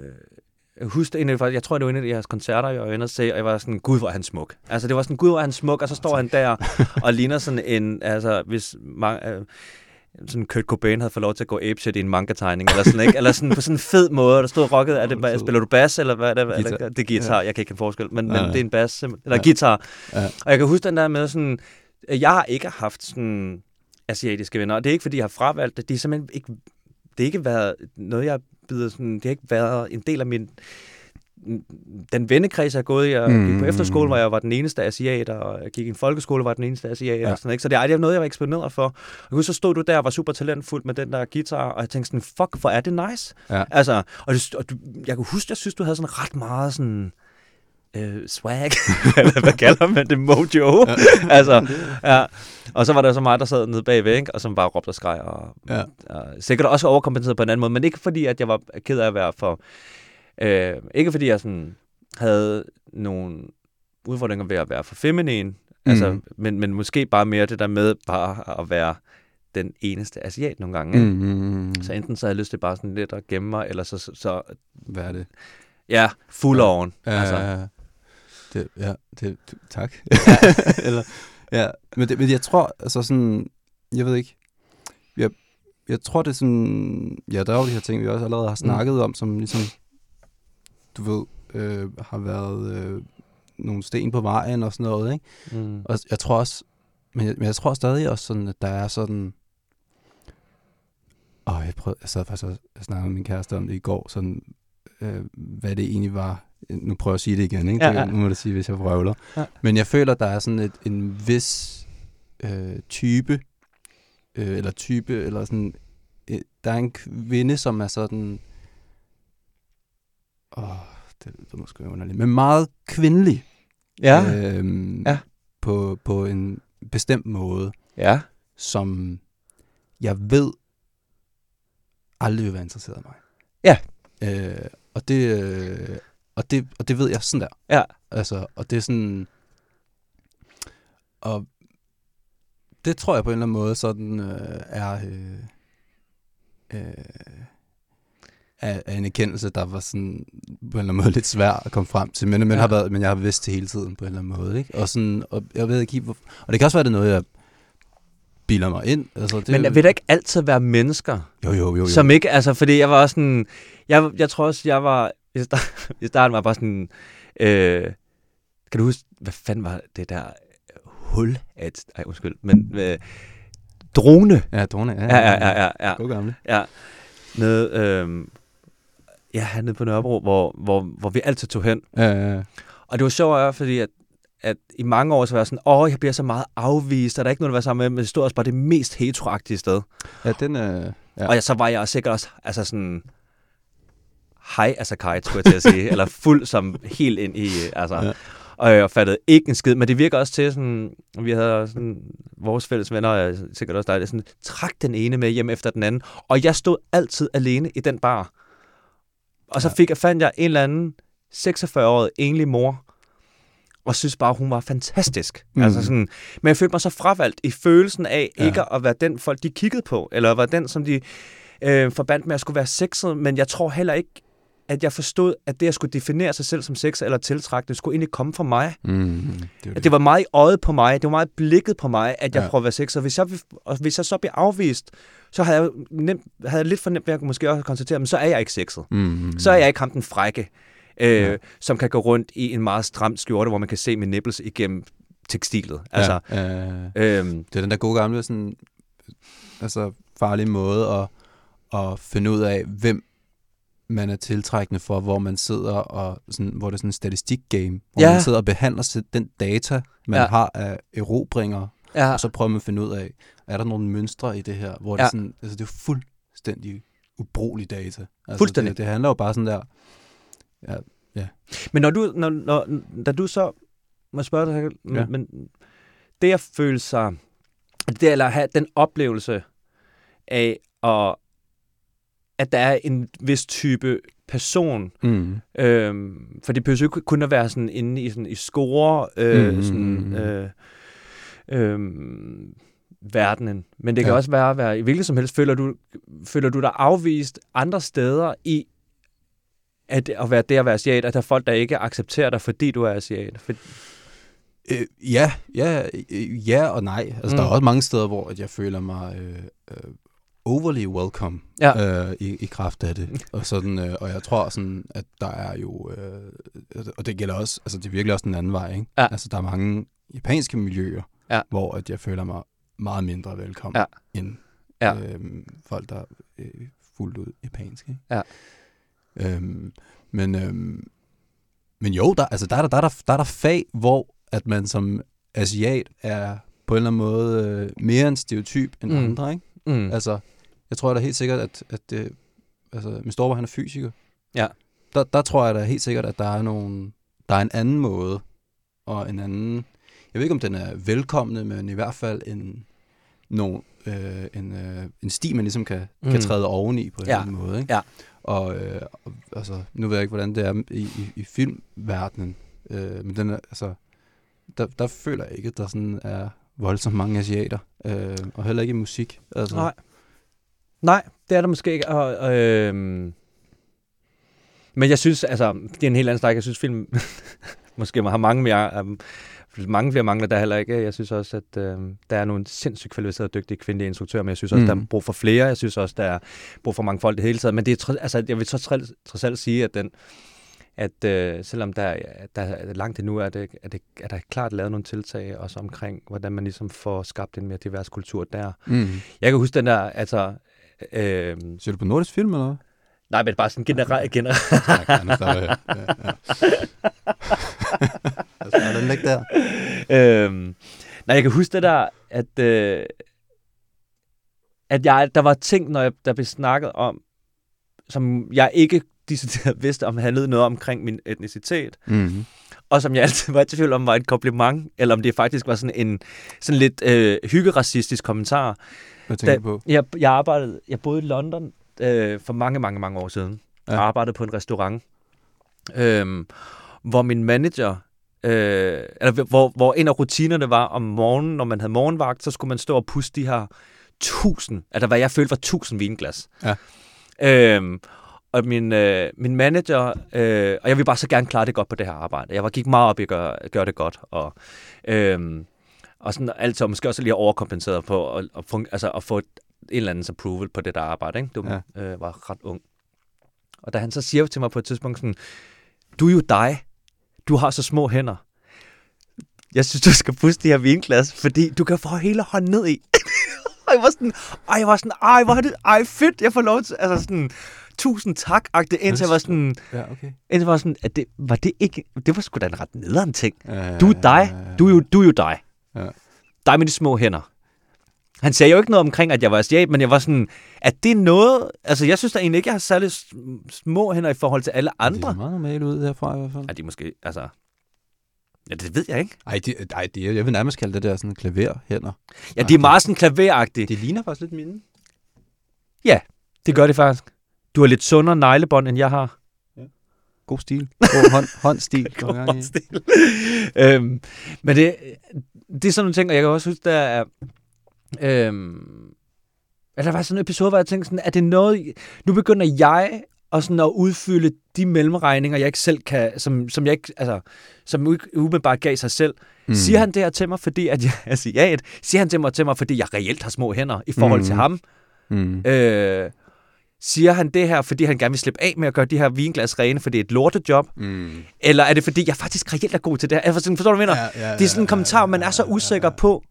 B: jeg husker en af, jeg tror, det var en af jeres koncerter, jeg var inde og se, og jeg var sådan, gud, hvor er han smuk. Altså, det var sådan, gud, hvor er han smuk, og så står han der og ligner sådan en, altså, hvis mange, øh, sådan Kurt Cobain havde fået lov til at gå apeshit i en manga-tegning, eller sådan, ikke? Eller sådan på sådan en fed måde, der stod rocket, er det, spiller du bas, eller hvad er det?
A: Guitar.
B: Eller, det er guitar, jeg kan ikke kende forskel, men, men
A: Nej.
B: det er en bas, simpelthen. eller
A: Ja.
B: guitar.
A: Ja.
B: Og jeg kan huske den der med sådan, jeg har ikke haft sådan asiatiske venner, og det er ikke, fordi jeg har fravalgt det, det er simpelthen ikke, det har ikke været noget, jeg bider sådan, det har ikke været en del af min, den vennekreds, jeg har gået i, jeg mm. gik på
A: Mm.
B: efterskole, hvor jeg var den eneste asiat, og jeg gik i en folkeskole, hvor jeg var den eneste asiat,
A: Ja.
B: og sådan, ikke? så det er aldrig noget, jeg var eksponeret for. Og så stod du der og var super talentfuld med den der guitar, og jeg tænkte sådan, fuck, hvor er det nice.
A: Ja.
B: Altså, og, det, og du, jeg kunne huske, jeg synes, du havde sådan ret meget sådan, øh, swag, eller hvad kalder man det, mojo.
A: Ja.
B: altså, ja. Og så var der så mig, der sad nede bagved, ikke? og som bare råbte og skreg. Og,
A: Ja.
B: og sikkert også overkompenseret på en anden måde, men ikke fordi, at jeg var ked af at være for... Øh, ikke fordi jeg sådan havde nogle udfordringer ved at være for feminin, altså,
A: Mhm.
B: men, men måske bare mere det der med bare at være den eneste asiat nogle gange. Ikke?
A: Mm, mm, mm.
B: Så enten så havde jeg lyst til bare sådan lidt at gemme mig, eller så, så, så
A: Hvad er det?
B: ja, full
A: Ja.
B: on.
A: Ja,
B: altså,
A: ja, ja. Det, ja, det, tak. Eller, ja, men, det, men jeg tror, altså sådan, jeg ved ikke, jeg, jeg tror det er sådan, ja, der er jo de her ting, vi også allerede har snakket mm. om, som ligesom, du ved, øh, har været øh, nogle sten på vejen og sådan noget, ikke?
B: mm,
A: Og jeg tror også, men jeg, men jeg tror stadig også sådan, at der er sådan... Åh, jeg, prøvede, jeg sad faktisk og snakkede med min kæreste om det i går, sådan, øh, hvad det egentlig var. Nu prøver jeg at sige det igen, ikke?
B: Ja, ja.
A: Nu må du sige, hvis jeg vrøvler.
B: Ja.
A: Men jeg føler, der er sådan et, en vis øh, type, øh, eller type, eller sådan... Øh, der er en kvinde, som er sådan... Åh, det lyder måske underligt, men meget kvindelig
B: ja,
A: øhm,
B: Ja.
A: på, på en bestemt måde,
B: ja,
A: som jeg ved aldrig vil være interesseret i mig.
B: Ja.
A: Øh, og, det, øh, og, det, og det ved jeg sådan der.
B: Ja.
A: Altså, og det er sådan... Og det tror jeg på en eller anden måde sådan øh, er... Øh, øh, er, er en erkendelse, der var sådan på en eller anden måde lidt svær at komme frem til, men, men,
B: Ja.
A: har været, men jeg har vidst det hele tiden på en eller anden måde. Ikke? Og, sådan, og jeg ved ikke, hvor, og det kan også være, det er noget, jeg bilder mig ind. Altså, det,
B: Men vil der ikke altid være mennesker,
A: Jo, jo, jo. jo.
B: som ikke, altså, fordi jeg var også sådan, jeg, jeg tror også, jeg var, i start- i starten var jeg bare sådan, øh, kan du huske, hvad fanden var det der hul af et, ej, undskyld, men øh, drone,
A: Ja, drone. Ja,
B: ja, ja, ja, ja, ja,
A: God gamle.
B: ja, nede, øh, ja, hernede på Nørrebro, hvor, hvor, hvor vi altid tog hen,
A: Ja, ja, ja.
B: Og det var sjovt, fordi at, at i mange år så var jeg sådan, åh, jeg bliver så meget afvist, og der er ikke noget at være sammen med, men det stod også bare det mest heteroagtige sted.
A: ja den er... Ja.
B: Ja. Og jeg, så var jeg sikkert også, altså sådan, hej, altså kite, skulle jeg til at sige, eller fuld som helt ind i, altså,
A: Ja.
B: ja. og jeg fattede ikke en skid, men det virker også til sådan, vi havde sådan, vores fælles venner, og sikkert også dig, sådan, trak den ene med hjem efter den anden, og jeg stod altid alene i den bar. Og så
A: Ja.
B: fik jeg, fandt jeg en eller anden 46-årig enlig mor, og synes bare, hun var fantastisk. Mm. Altså sådan, men jeg følte mig så fravalgt i følelsen af
A: Ja.
B: ikke at være den folk, de kiggede på, eller var den, som de øh, forbandt med at skulle være sexet, men jeg tror heller ikke, at jeg forstod, at det at skulle definere sig selv som sex eller tiltrækkende, skulle egentlig komme fra mig.
A: Mm, det, er
B: At det var meget øjet på mig, det var meget blikket på mig, at jeg
A: Ja.
B: prøvede at være sexet. Og hvis jeg, og hvis jeg så bliver afvist, så havde jeg, nemt, havde jeg lidt for nemt ved at måske også konstatere, men så er jeg ikke sexet.
A: mm,
B: Så er jeg ikke ham den frække, øh,
A: Ja.
B: som kan gå rundt i en meget stram skjorte, hvor man kan se min nipples igennem tekstilet. Altså,
A: ja, ja, ja.
B: øhm,
A: Det er den der gode gamle sådan, altså farlige måde at, at finde ud af, hvem man er tiltrækkende for, hvor man sidder og sådan, hvor det er sådan en statistik-game, hvor
B: Ja.
A: man sidder og behandler den data, man
B: Ja.
A: har af erobringer,
B: ja,
A: og så prøver man at finde ud af, er der nogle mønstre i det her, hvor det, er
B: Ja.
A: sådan, altså det er fuldstændig ubrugelig data. Altså
B: Fuldstændig.
A: Det, det handler jo bare sådan der,
B: Men når du, når, når, da du så, må spørge dig, men,
A: Ja.
B: ja. men det at føle sig, det eller have den oplevelse af, at, at der er en vis type person,
A: mm.
B: øhm, for det behøver jo ikke kun at være sådan inde i, sådan, i score, øh,
A: Mm,
B: sådan, øh, øh, verdenen, men det kan
A: Ja.
B: ja. også være, at være i hvilket som helst, føler du, føler du dig afvist andre steder i, at, at være det at være asiat, at der er folk, der ikke accepterer dig, fordi du er asiat. For,
A: Øh, ja, ja, øh, ja og nej. Altså, mm. der er
B: Mm.
A: også mange steder, hvor at jeg føler mig øh, øh, overly welcome
B: Ja.
A: øh, i, i kraft af det. Og, sådan, øh, og jeg tror sådan, at der er jo, øh, og det gælder også, altså det er virkelig også den anden vej, ikke?
B: Ja.
A: Altså der er mange japanske miljøer,
B: Ja.
A: hvor at jeg føler mig meget mindre velkommen
B: Ja.
A: end
B: Ja.
A: øh, folk, der er øh, fuldt ud japanske.
B: Ja.
A: Øhm, men, øhm, men jo, der, altså der, er der, der, er der, der er der fag, hvor at man som asiat er på en eller anden måde øh, mere en stereotyp end mm. Andre, ikke?
B: mm.
A: Altså, jeg tror da helt sikkert, at, at det, altså, min storebror, han er fysiker.
B: Ja.
A: Der, der tror jeg da helt sikkert, at der er nogle, der er en anden måde, og en anden, jeg ved ikke, om den er velkomne, men i hvert fald en, nogen, øh, en, øh, en sti, man ligesom kan, mm. kan træde oveni på en
B: Ja.
A: eller anden måde. Ikke?
B: Ja.
A: Og, øh, og altså, nu ved jeg ikke, hvordan det er i, i, i filmverdenen, øh, men den er, altså, der, der føler jeg ikke, at der sådan er voldsomt mange asiater, øh, og heller ikke i musik. Altså.
B: Nej. Nej, det er der måske ikke. Og, øh, men jeg synes, altså, det er en helt anden snak. Jeg synes, film måske har mange mere, Øh, mange flere mangler der heller ikke. Jeg synes også, at øh, der er nogle sindssygt kvalificerede, dygtige kvindelige instruktører, men jeg synes også, mm. der er brug for flere. Jeg synes også, der er brug for mange folk det hele taget. Men det er, altså, jeg vil så trods alt sige, at den, at øh, selvom der, der er langt endnu, er, det, er, det, er der klart lavet nogle tiltag også omkring, hvordan man ligesom får skabt en mere divers kultur der. Mm. Jeg kan huske den der, altså... Øh,
A: Ser du på nordisk film, eller
B: Nej, men bare sådan generelt. Gener
A: ja, ja, ja. altså, den der.
B: Øhm, nej, jeg kan huske det der, at, øh, at jeg, der var ting, når jeg, der blev snakket om, som jeg ikke decideret vidste, om handlede noget omkring min etnicitet. Mm-hmm. Og som jeg altid var i tvivl om, var et kompliment, eller om det faktisk var sådan en sådan lidt øh, hyggeracistisk kommentar.
A: Hvad tænker du på?
B: Jeg, jeg, arbejdede, jeg boede i London øh, for mange, mange, mange år siden. Ja. Jeg arbejdede på en restaurant, øh, hvor min manager, øh, eller hvor, hvor en af rutinerne var om morgenen, når man havde morgenvagt, så skulle man stå og puste de her tusind, altså hvad jeg følte var tusind vinglas. Ja. Øh, og min, øh, min manager, øh, og jeg vil bare så gerne klare det godt på det her arbejde. Jeg var, gik meget op i at gøre, gøre det godt, og, øh, og sådan altid måske også lige overkompenseret på at, at, fun, altså at få et, en eller anden approval på det der arbejde. Ikke? Du ja. øh, var ret ung. Og da han så siger til mig på et tidspunkt sådan, du er jo dig, du har så små hænder. Jeg synes, du skal puste de her vinglas, fordi du kan få hele hånden ned i. og jeg var sådan, ej, jeg var sådan, ej, hvor er det, ej, fedt, jeg får lov til, altså sådan, tusind tak, agte, indtil jeg var sådan, ja, okay. indtil jeg var sådan, at det, var det ikke, det var sgu da en ret nederen ting. Ja, du er dig, du er jo, du er jo dig. Ja. Dig med de små hænder. Han sagde jo ikke noget omkring, at jeg var asiat, men jeg var sådan, at det er noget... Altså, jeg synes da egentlig ikke, jeg har særlig små hænder i forhold til alle andre.
A: Det er meget normalt ud herfra i hvert fald.
B: Ja, de måske... Altså, Ja, det ved jeg ikke.
A: Ej, de, ej de, jeg vil nærmest kalde det der sådan klaverhænder.
B: Ja, de er meget sådan klaveragtige.
A: Det ligner faktisk lidt mine.
B: Ja, det gør det faktisk. Du har lidt sundere neglebånd, end jeg har. Ja.
A: God stil. God hånd, håndstil.
B: God håndstil. øhm, men det, det er sådan nogle ting, og jeg kan også huske, der er... Øhm, at der var sådan en episode, hvor jeg tænkte sådan, er det noget... Nu begynder jeg og sådan at udfylde de mellemregninger, jeg ikke selv kan, som, som jeg ikke, altså, som umiddelbart gav sig selv. Mm. Siger han det her til mig, fordi at jeg er asiat? Siger han det mig til mig, fordi jeg reelt har små hænder i forhold mm. til ham? Mm. Øh, Siger han det her, fordi han gerne vil slippe af med at gøre de her vinglas rene, for det er et lortejob? Mm. Eller er det, fordi jeg faktisk reelt er god til det her? Forstår du, hvad jeg mener? Ja, ja, det er sådan en kommentar, man er så usikker på.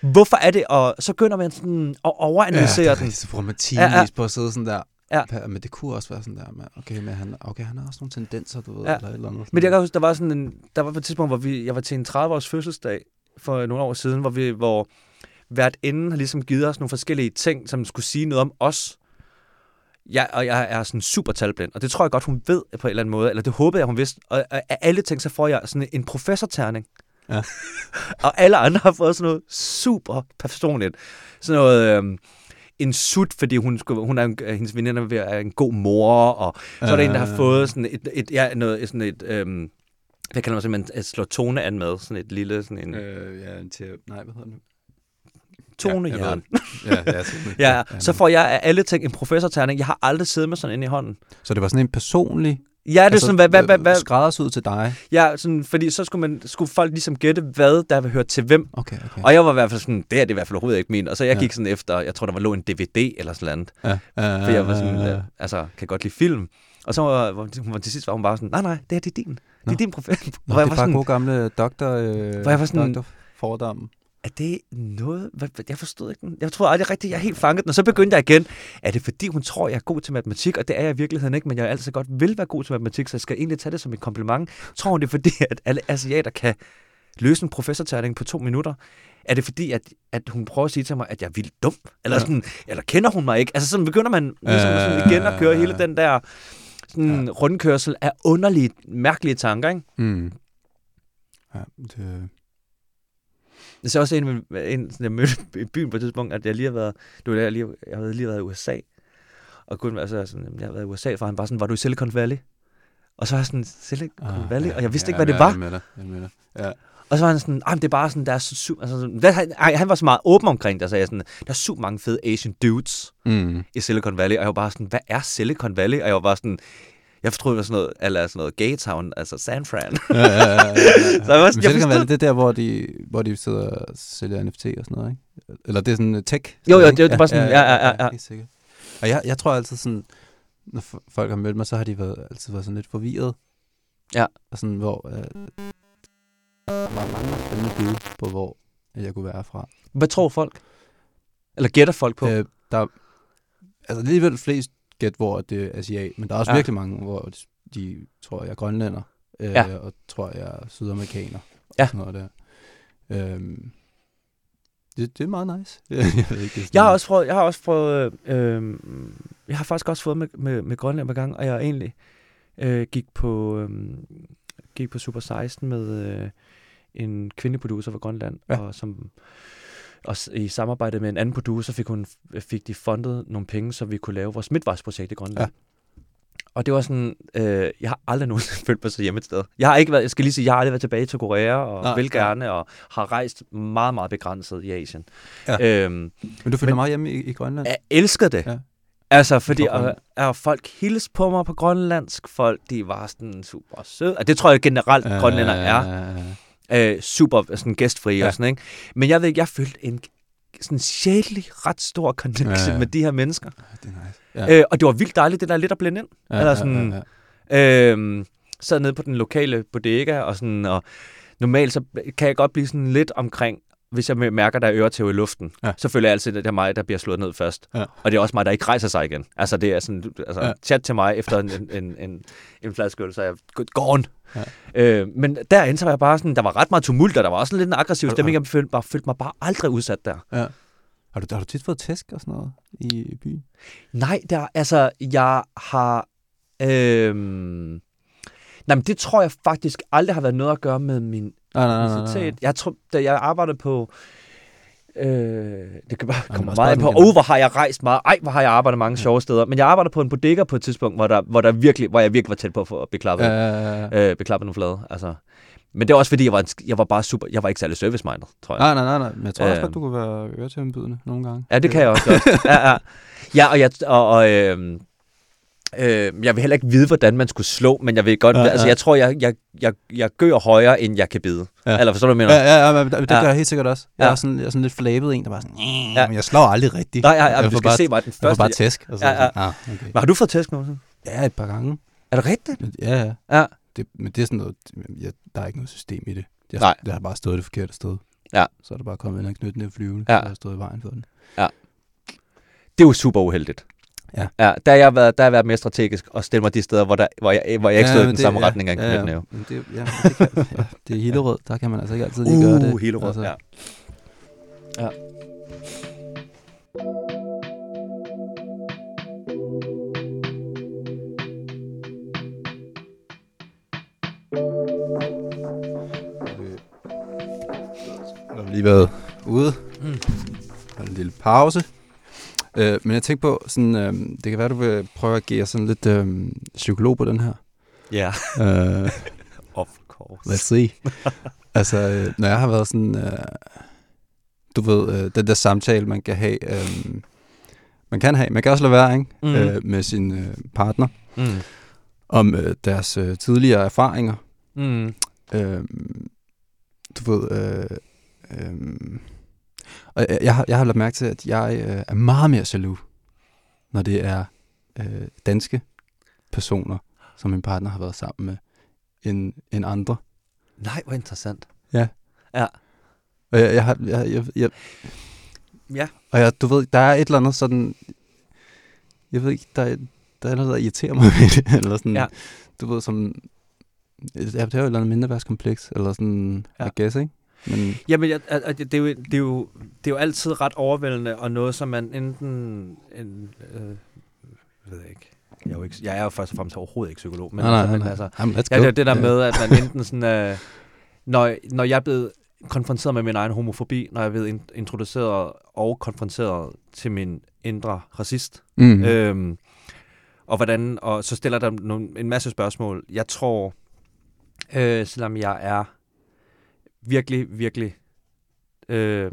B: Hvorfor er det? Og så begynder man sådan at overanalysere ja, den. Ja,
A: det er så ja, ja. på at sidde sådan der. Ja. Men det kunne også være sådan der, med, okay, men han, okay, han har også nogle tendenser, du ved, ja. eller eller andet.
B: Men jeg kan huske, der var sådan en, der var på et tidspunkt, hvor vi, jeg var til en 30-års fødselsdag for nogle år siden, hvor vi, hvor hvert ende har ligesom givet os nogle forskellige ting, som skulle sige noget om os. Ja, og jeg er sådan super talblind, og det tror jeg godt, hun ved på en eller anden måde, eller det håbede jeg, hun vidste. Og af alle ting, så får jeg sådan en professorterning. Ja. og alle andre har fået sådan noget super personligt. Sådan noget... Øhm, en sut, fordi hun, skulle, hun er en, hendes veninde er en god mor, og så er der en, der har fået sådan et, et, ja, noget, sådan et, øhm, hvad kalder man simpelthen, at slå tone an med, sådan et lille, sådan en...
A: Øh, ja, en til, nej, hvad hedder det?
B: tonejern.
A: Ja, ja,
B: ja, ja, så får jeg af alle ting en professorterning. Jeg har aldrig siddet med sådan en i hånden.
A: Så det var sådan en personlig
B: Ja, det er altså, sådan, hvad, hvad, hvad, hvad,
A: skræddersyd til dig.
B: Ja, sådan, fordi så skulle, man, skulle folk ligesom gætte, hvad der vil høre til hvem.
A: Okay, okay.
B: Og jeg var i hvert fald sådan, det er det i hvert fald overhovedet ikke min. Og så jeg ja. gik sådan efter, jeg tror, der var lå en DVD eller sådan noget. Ja. Ja, for jeg var sådan, ja. altså, kan godt lide film. Og så var, var, til sidst var hun bare sådan, nej, nej, det er, det er din. Det er din professor.
A: Nå, det er bare sådan, gode gamle doktor, øh,
B: hvor jeg var sådan, doktor
A: fordom
B: er det noget... Jeg forstod ikke den. Jeg tror aldrig rigtigt, jeg er helt fanget den. Og så begyndte jeg igen. Er det fordi, hun tror, jeg er god til matematik? Og det er jeg i virkeligheden ikke, men jeg altid godt vil være god til matematik, så jeg skal egentlig tage det som et kompliment. Tror hun det er fordi, at alle asiater kan løse en professorterning på to minutter? Er det fordi, at, at hun prøver at sige til mig, at jeg er vildt dum? Eller, sådan, ja. eller kender hun mig ikke? Altså sådan begynder man ligesom, øh, sådan igen at køre hele den der sådan, ja. rundkørsel af underlige, mærkelige tanker, ikke? Mm.
A: Ja, det,
B: det er også en, en sådan, jeg mødte i byen på et tidspunkt, at jeg lige har været, du ved, jeg, lige, jeg har lige været i USA, og kun altså, sådan, jeg har været i USA, for han var sådan, var du i Silicon Valley? Og så var jeg sådan, Silicon
A: Ah,
B: Valley,
A: ja,
B: og jeg vidste
A: ja,
B: ikke, hvad det
A: ja,
B: var.
A: Jeg dig. Jeg med dig. Ja.
B: Og så var han sådan, "Ej, men det er bare sådan, der er så super, altså, sådan- hvad, han, ej, han var så meget åben omkring det, og sagde sådan, der er super mange fede Asian dudes
A: Mm.
B: i Silicon Valley, og jeg var bare sådan, hvad er Silicon Valley? Og jeg var bare sådan, jeg forstod, det var sådan noget, eller sådan noget gay town, altså San Fran.
A: Ja, ja, ja, ja, ja.
B: Så jeg var-
A: Men
B: jeg forstod-
A: det er der, hvor de, hvor de sidder og sælger NFT og sådan noget, ikke? Eller det er sådan uh, tech?
B: Jo, jo, det er bare sådan- ja, ja, ja, ja.
A: Helt sikkert. Og jeg, jeg tror altid sådan, når folk har mødt mig, så har de været, altid været sådan lidt forvirret.
B: Ja.
A: Og sådan, hvor... Øh, der var mange spændende bud på, hvor jeg kunne være fra.
B: Hvad tror folk? Eller gætter folk på?
A: Øh, der er altså alligevel flest gæt, hvor det er asiat, men der er også
B: Ja.
A: ja. virkelig mange, hvor de, tror, jeg er grønlænder, øh,
B: Ja.
A: ja. og tror, jeg er sydamerikaner.
B: Ja.
A: Og sådan noget der. Øhm, det, det er meget nice. jeg ved ikke, det
B: Jeg har også prøvet, jeg har også prøvet, øh, jeg har faktisk også fået med, med, med Grønland på gang, og jeg egentlig øh, gik på øh, gik på Super 16 med øh, en kvindelig producer fra Grønland,
A: Ja.
B: og som og i samarbejde med en anden producer fik, hun, fik de fundet nogle penge, så vi kunne lave vores midtvejsprojekt i Grønland.
A: Ja.
B: Og det var sådan, øh, jeg har aldrig nogensinde følt mig så hjemme et sted. Jeg har ikke været, jeg skal lige sige, jeg har aldrig været tilbage til Korea, og
A: Nej,
B: vil gerne, og har rejst meget, meget begrænset i Asien.
A: Ja.
B: Øhm,
A: Men du føler
B: Men-
A: meget hjemme i, i Grønland?
B: jeg elsker det.
A: Ja.
B: Altså, fordi og, og folk hils på mig på grønlandsk. Folk, de var sådan super søde. Og det tror jeg generelt, øh, grønlænder er. Øh, super sådan gæstfri ja.
A: Ja.
B: og sådan, ikke? Men jeg ved ikke, jeg følte en sådan sjældent ret stor connection ja,
A: Ja,
B: ja.
A: ja.
B: med de her mennesker.
A: Det er nice.
B: Ja. Øh, og det var vildt dejligt, det der lidt at blende ind.
A: Ja,
B: eller sådan-
A: Ja, ja,
B: Øh, sad nede på den lokale bodega, og, sådan, og normalt så kan jeg godt blive sådan lidt omkring, hvis jeg mærker, der er øretæv i luften, ja. Så føler jeg altid, at det er mig, der bliver slået ned først.
A: Ja.
B: Og det er også mig, der ikke rejser sig igen. Altså, det er sådan, altså, ja. Chat til mig efter en, en, en, en, en flaske øl, så er jeg gone.
A: Ja.
B: Øh, men derinde, så var jeg bare sådan, der var ret meget tumult, og der var også lidt en aggressiv stemning. Jeg følte, bare, følte mig bare aldrig udsat der.
A: ja. Har du, har du tit fået tæsk og sådan noget i, i byen?
B: Nej, der, altså, jeg har... Øhm, nej, men det tror jeg faktisk aldrig har været noget at gøre med min
A: Nej, nej, nej. nej,
B: identitet. Jeg tror, da jeg arbejdede på... Øh, det kan bare komme meget på, oh, hvor har jeg rejst meget. Ej, hvor har jeg arbejdet mange sjove steder. Men jeg arbejdede på en bodega på et tidspunkt, hvor, der, hvor, der virkelig, hvor jeg virkelig var tæt på at få beklappet,
A: Ja, ja, ja.
B: øh, beklappet nogle flade. Altså. Men det er også fordi, jeg var, en jeg var bare super... Jeg var ikke særlig service-minded, tror jeg.
A: Nej, nej, nej, nej. Men jeg tror også
B: Øh.
A: godt, du kunne være øretævnbydende nogle gange.
B: Ja, det kan jeg også godt. Ja, ja. ja og, jeg, og, og øh, øh, jeg vil heller ikke vide, hvordan man skulle slå, men jeg vil godt...
A: Ja,
B: Ja, altså,
A: ja.
B: jeg tror, jeg, jeg, jeg, jeg gør højere, end jeg kan bide. Ja.
A: Ja.
B: Eller forstår du, hvad jeg mener?
A: Ja, ja, ja, men det, det
B: Ja.
A: gør jeg helt sikkert også. Jeg
B: Ja.
A: er sådan, jeg er sådan lidt flabet en, der bare sådan,
B: Ja.
A: ja. men jeg slår aldrig rigtigt.
B: Nej, ja, ja,
A: jeg
B: du skal
A: bare,
B: se mig den
A: Jeg får
B: første.
A: bare tæsk. Og så
B: Ja,
A: ja,
B: ja.
A: ja. Ah, okay.
B: Men har du fået tæsk nogensinde?
A: Ja, et par gange.
B: Er det rigtigt?
A: Men- Ja, ja.
B: Ja.
A: Det, men det er sådan noget, jeg, der er ikke noget system i det. Jeg,
B: Nej.
A: Jeg har bare stået det forkerte sted.
B: Ja.
A: Så er der bare kommet en ned flyvende,
B: Ja.
A: ja. så har stået i vejen for den.
B: Det er jo super uheldigt.
A: Ja.
B: ja der, har jeg været, der har jeg været mere strategisk og stille mig de steder, hvor, der, hvor, jeg, hvor jeg ikke stod i den
A: det-
B: samme
A: ja,
B: retning af
A: ja, ja. Men det, ja, det, kan, ja, det er Hillerød, der kan man altså ikke altid lige gøre det.
B: Uh, hele altså. ja. ja.
A: Jeg har lige været ude.
B: Mm.
A: En lille pause. Øh, men jeg tænkte på, sådan, øh, det kan være, du vil prøve at give sådan lidt øh, psykolog på den her.
B: Ja,
A: Øh,
B: of course.
A: Let's see. altså, øh, når jeg har været sådan, øh, du ved, øh, den der samtale, man kan have, øh, man kan have, man kan også lade være, ikke?
B: Mhm.
A: Øh, med sin øh, partner,
B: Mm.
A: om øh, deres øh, tidligere erfaringer.
B: Mm.
A: Øh, du ved, øh, øh, og jeg, jeg, har, jeg har lagt mærke til, at jeg øh, er meget mere jaloux, når det er øh, danske personer, som min partner har været sammen med, end, end andre.
B: Nej, hvor interessant.
A: Og jeg, jeg, har, jeg, jeg, jeg,
B: Ja.
A: og jeg, du ved, der er et eller andet sådan, jeg ved ikke, der, er- der er noget, der irriterer mig ved det, eller sådan,
B: Ja.
A: du ved, som, ja, det er jo et eller andet mindreværdskompleks, eller sådan,
B: Ja.
A: ja. I guess, ikke? Men,
B: Jamen, jeg, det, er jo, det, er jo, det er jo altid ret overvældende, og noget, som man enten... En, øh, jeg ved ikke. Jeg er, jo ikke, jeg er jo først og fremmest overhovedet ikke psykolog, men,
A: nej, nej,
B: altså,
A: nej,
B: altså,
A: Jamen, let's
B: Ja,
A: go.
B: det er det der
A: Ja.
B: med, at man enten sådan... Øh, når, når jeg er blevet konfronteret med min egen homofobi, når jeg er blevet in- introduceret og konfronteret til min indre racist,
A: Mm.
B: mm. øhm, og hvordan, og så stiller der nogle, en masse spørgsmål. Jeg tror, øh, selvom jeg er virkelig, virkelig øh,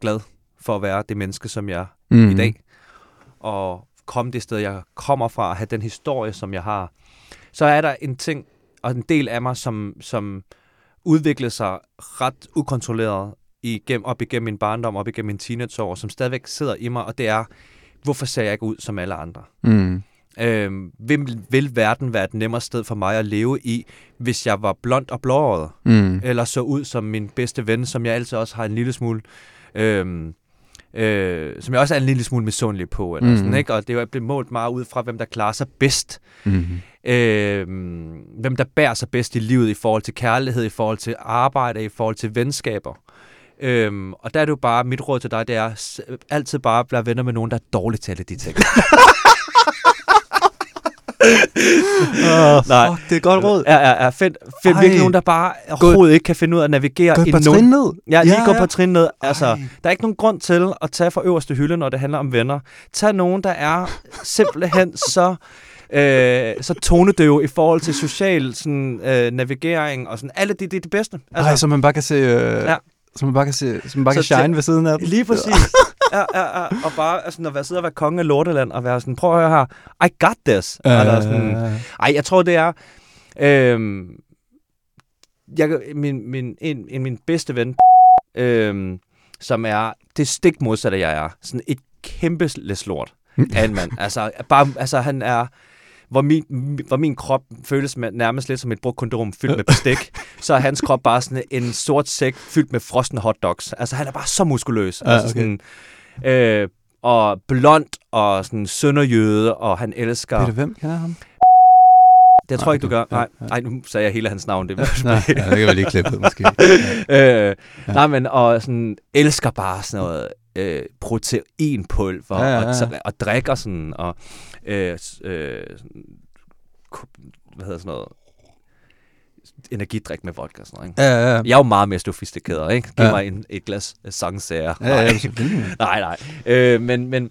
B: glad for at være det menneske, som jeg er
A: mm.
B: i dag, og komme det sted, jeg kommer fra, og have den historie, som jeg har, så er der en ting, og en del af mig, som, som udviklede sig ret ukontrolleret igennem, op igennem min barndom, op igennem min teenageår, som stadigvæk sidder i mig, og det er, hvorfor ser jeg ikke ud som alle andre?
A: Mm.
B: Øh, vil, vil verden være et nemmere sted for mig at leve i, hvis jeg var blond og blåret?
A: Mm.
B: Eller så ud som min bedste ven, som jeg altid også har en lille smule... Øh, øh, som jeg også er en lille smule misundelig på. Eller
A: Mhm.
B: sådan, ikke? Og det er blevet målt meget ud fra, hvem der klarer sig bedst.
A: Mm.
B: Øh, hvem der bærer sig bedst i livet i forhold til kærlighed, i forhold til arbejde, i forhold til venskaber. Øhm, og der er det jo bare, mit råd til dig, det er altid bare at være venner med nogen, der er dårligt til alle de ting.
A: Oh,
B: Nej.
A: fuck, det er godt råd.
B: Ja, ja, ja. Find, find
A: Ej.
B: virkelig nogen, der bare overhovedet ikke kan finde ud af at navigere
A: Gå
B: nogen...
A: trin ned.
B: Ja, lige
A: Ja,
B: gå
A: ja.
B: på trin ned. Altså,
A: Ej.
B: der er ikke nogen grund til at tage fra øverste hylde, når det handler om venner. Tag nogen, der er simpelthen så, øh, så tonedøve i forhold til social sådan, øh, navigering og sådan. Alle det, det er det bedste.
A: Altså, Ej, så man bare kan se... Øh,
B: ja.
A: Så man bare kan se, så man bare
B: Så
A: kan shine
B: til-
A: ved siden af den.
B: Lige præcis. Ja, ja, ja. Og bare altså, at være, sidde og være konge af Lorteland og være sådan, prøv at høre her, I got this.
A: Øh,
B: Eller sådan, ej, jeg tror, det er... Øhm, jeg, min, min, en, en min bedste ven, øhm, som er det stik modsatte, jeg er. Sådan et kæmpe læslort af en mand. Altså, bare, altså han er... Hvor min, hvor min krop føles nærmest lidt som et brugt kondom fyldt med bestik, så er hans krop bare sådan en sort sæk fyldt med frosne hotdogs. Altså, han er bare så muskuløs. Altså,
A: okay.
B: sådan, øh, og blond og sådan sønderjøde, og han elsker...
A: Peter, hvem kender ham?
B: Det tror
A: Nej,
B: jeg ikke, du gør.
A: Ja,
B: Nej,
A: ja.
B: nej, nu sagde jeg hele hans navn. Det
A: Nej, ja, det kan vi lige klippe ud, måske.
B: øh, Nej, men og sådan, elsker bare sådan noget øh, proteinpulver
A: Ja, ja,
B: Og,
A: ja.
B: så, og drikker sådan, og øh, øh, hvad hedder sådan noget, energidrik med vodka og sådan noget. Ikke?
A: Ja, ja, ja.
B: Jeg er jo meget mere sofistikeret, ikke? Giv
A: Ja.
B: mig en, et glas sangsager.
A: Ja, ja, selvfølgelig.
B: nej, nej. Øh, men, men,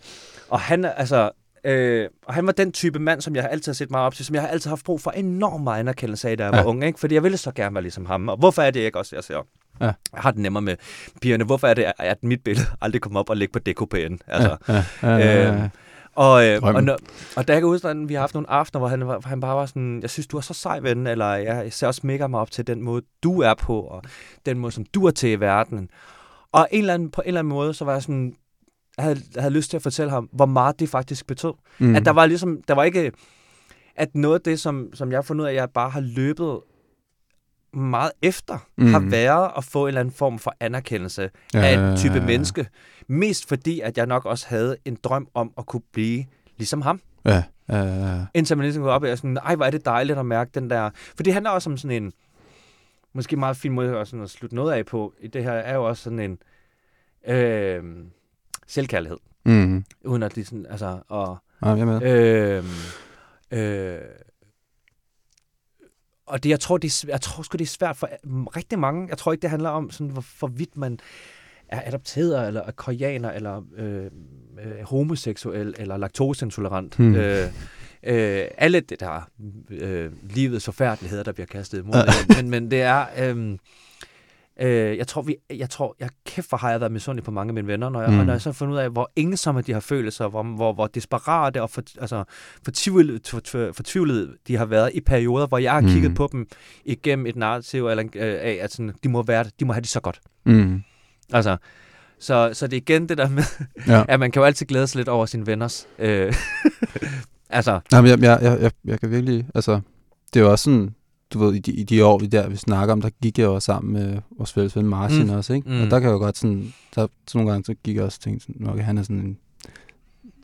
B: og han, altså, øh, og han var den type mand, som jeg har altid har set meget op til, som jeg har altid haft brug for enormt meget anerkendelse af, da jeg var
A: Ja.
B: ung, ikke? Fordi jeg ville så gerne være ligesom ham. Og hvorfor er det ikke også, jeg ser?
A: Ja.
B: Jeg har det nemmere med pigerne. Hvorfor er det, at mit billede aldrig kommer op og ligger på DKP'en? Altså,
A: Ja, ja, ja, ja.
B: Øh, og, øh, og, når, og der kan jeg huske, at vi har haft nogle aftener, hvor han, hvor han bare var sådan, jeg synes, du er så sej ven, eller jeg ser også mega meget op til den måde, du er på, og den måde, som du er til i verden. Og en eller anden, på en eller anden måde, så var jeg sådan, jeg havde, jeg havde lyst til at fortælle ham, hvor meget det faktisk betød. Mm. At der var ligesom, der var ikke, at noget af det, som, som jeg har fundet ud af, at jeg bare har løbet meget efter, mm. har været at få en eller anden form for anerkendelse
A: Ja,
B: af
A: ja,
B: en
A: ja,
B: type
A: ja.
B: menneske. Mest fordi, at jeg nok også havde en drøm om at kunne blive ligesom ham.
A: Ja, ja, ja, ja.
B: Indtil man ligesom går op og er sådan, ej, hvor er det dejligt at mærke den der... For det handler også om sådan en, måske meget fin måde også sådan at slutte noget af på. I det her er jo også sådan en øh, selvkærlighed.
A: Mm.
B: Uden at sådan, altså, og,
A: Ja, jeg med.
B: øh, øh, og det, jeg tror, det er, jeg tror sgu, det er svært for rigtig mange. Jeg tror ikke, det handler om, sådan, hvor, hvor vidt man er adopteret, eller er koreaner, eller øh, øh, homoseksuel, eller laktoseintolerant.
A: Hmm.
B: Øh, øh, alle det der øh, livets forfærdeligheder, der bliver kastet imod.
A: Ja.
B: men, men det er... Øh, Øh, jeg tror, vi, jeg tror, jeg kæft for har jeg været misundelig på mange af mine venner, når jeg, mm. Og når jeg så har fundet ud af, hvor ensomme de har følelser, hvor, hvor, hvor desperate og for, altså, fortvivlede, for, for, fortvivlede de har været i perioder, hvor jeg har
A: Mm.
B: kigget på dem igennem et narrativ eller, øh, af, at sådan, de, må være, de må have det så godt.
A: Mm.
B: Altså, så, så det er igen det der med,
A: Ja.
B: at man kan jo altid glæde sig lidt over sine venners. Øh, altså,
A: Nej, men jeg, jeg, jeg, jeg, jeg kan virkelig, altså, det er jo også sådan, du ved, i de, i de år, vi der vi snakker om, der gik jeg jo sammen med vores fælles ven Martin
B: Mm.
A: også, ikke?
B: Mm.
A: Og der kan jeg jo godt sådan, der, så nogle gange så gik jeg også og tænkte sådan, okay, han er sådan en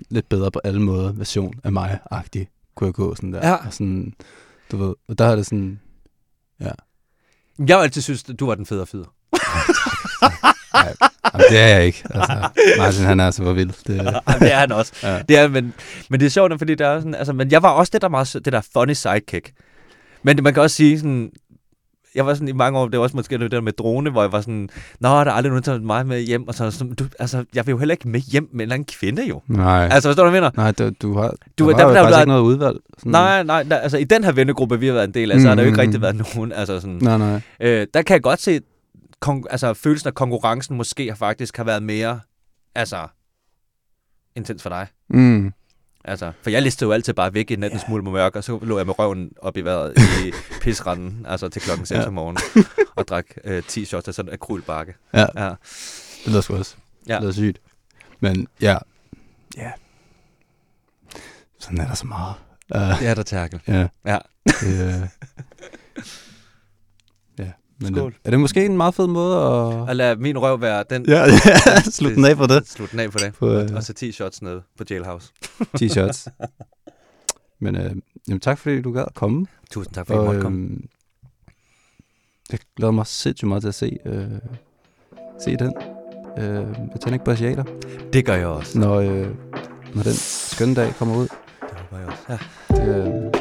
A: lidt bedre på alle måder version af mig-agtig, kunne jeg gå sådan der.
B: Ja.
A: Og sådan, du ved, og der er det sådan,
B: jeg har altid synes, du var den fede fede.
A: nej, jamen, det er jeg ikke. Altså, Martin, han er altså for vild. Det,
B: det er han også.
A: ja.
B: Det er, men, men det er sjovt, fordi der er sådan, altså, men jeg var også det der, meget, det der funny sidekick. Men man kan også sige sådan, jeg var sådan i mange år, det var også måske det der med drone, hvor jeg var sådan, nå, der er aldrig nogen, der tager mig med hjem, og så, så du, altså, jeg vil jo heller ikke med hjem med en eller anden kvinde jo.
A: Nej.
B: Altså, forstår du, hvad jeg mener?
A: Nej, du, du har,
B: Du-
A: der,
B: der- der-
A: faktisk
B: der-
A: ikke noget udvalg. Sådan,
B: Nej, nej, der, altså i den her vennegruppe, vi har været en del af, så har der jo ikke
A: Mm,
B: rigtig
A: mm.
B: været nogen, altså sådan,
A: Nej, nej.
B: øh, der kan jeg godt se, kon- altså følelsen af konkurrencen måske har faktisk har været mere, altså, intens for dig.
A: Mm.
B: Altså, for jeg listede jo altid bare væk i natten smule mørk, og så lå jeg med røven op i vejret i pisranden, altså til klokken 6
A: Ja.
B: om morgenen, og drak øh, 10 shots af sådan en akrylbakke.
A: Ja,
B: Ja.
A: det lyder sgu også.
B: Ja.
A: Det lyder sygt. Men ja, ja. Sådan er der så meget. Uh,
B: Det er der tærkel.
A: ja.
B: Ja.
A: Det, ja. Men
B: Skål.
A: det, er det måske en meget fed måde at...
B: Og lad min røv være den.
A: Ja, ja. Slut den af på det.
B: Slut den af på det.
A: På, øh,
B: Og så 10 shots ned på Jailhouse.
A: 10 shots. Men øh, jamen, tak fordi du gad at komme.
B: Tusind tak, fordi du måtte komme.
A: øhm, jeg glæder mig sindssygt meget til at se, øh, se den. Øh, Botanic Brasiater,
B: Det gør jeg også.
A: når, øh, når den skønne dag kommer ud.
B: Det håber jeg også. Ja.
A: Det, øh,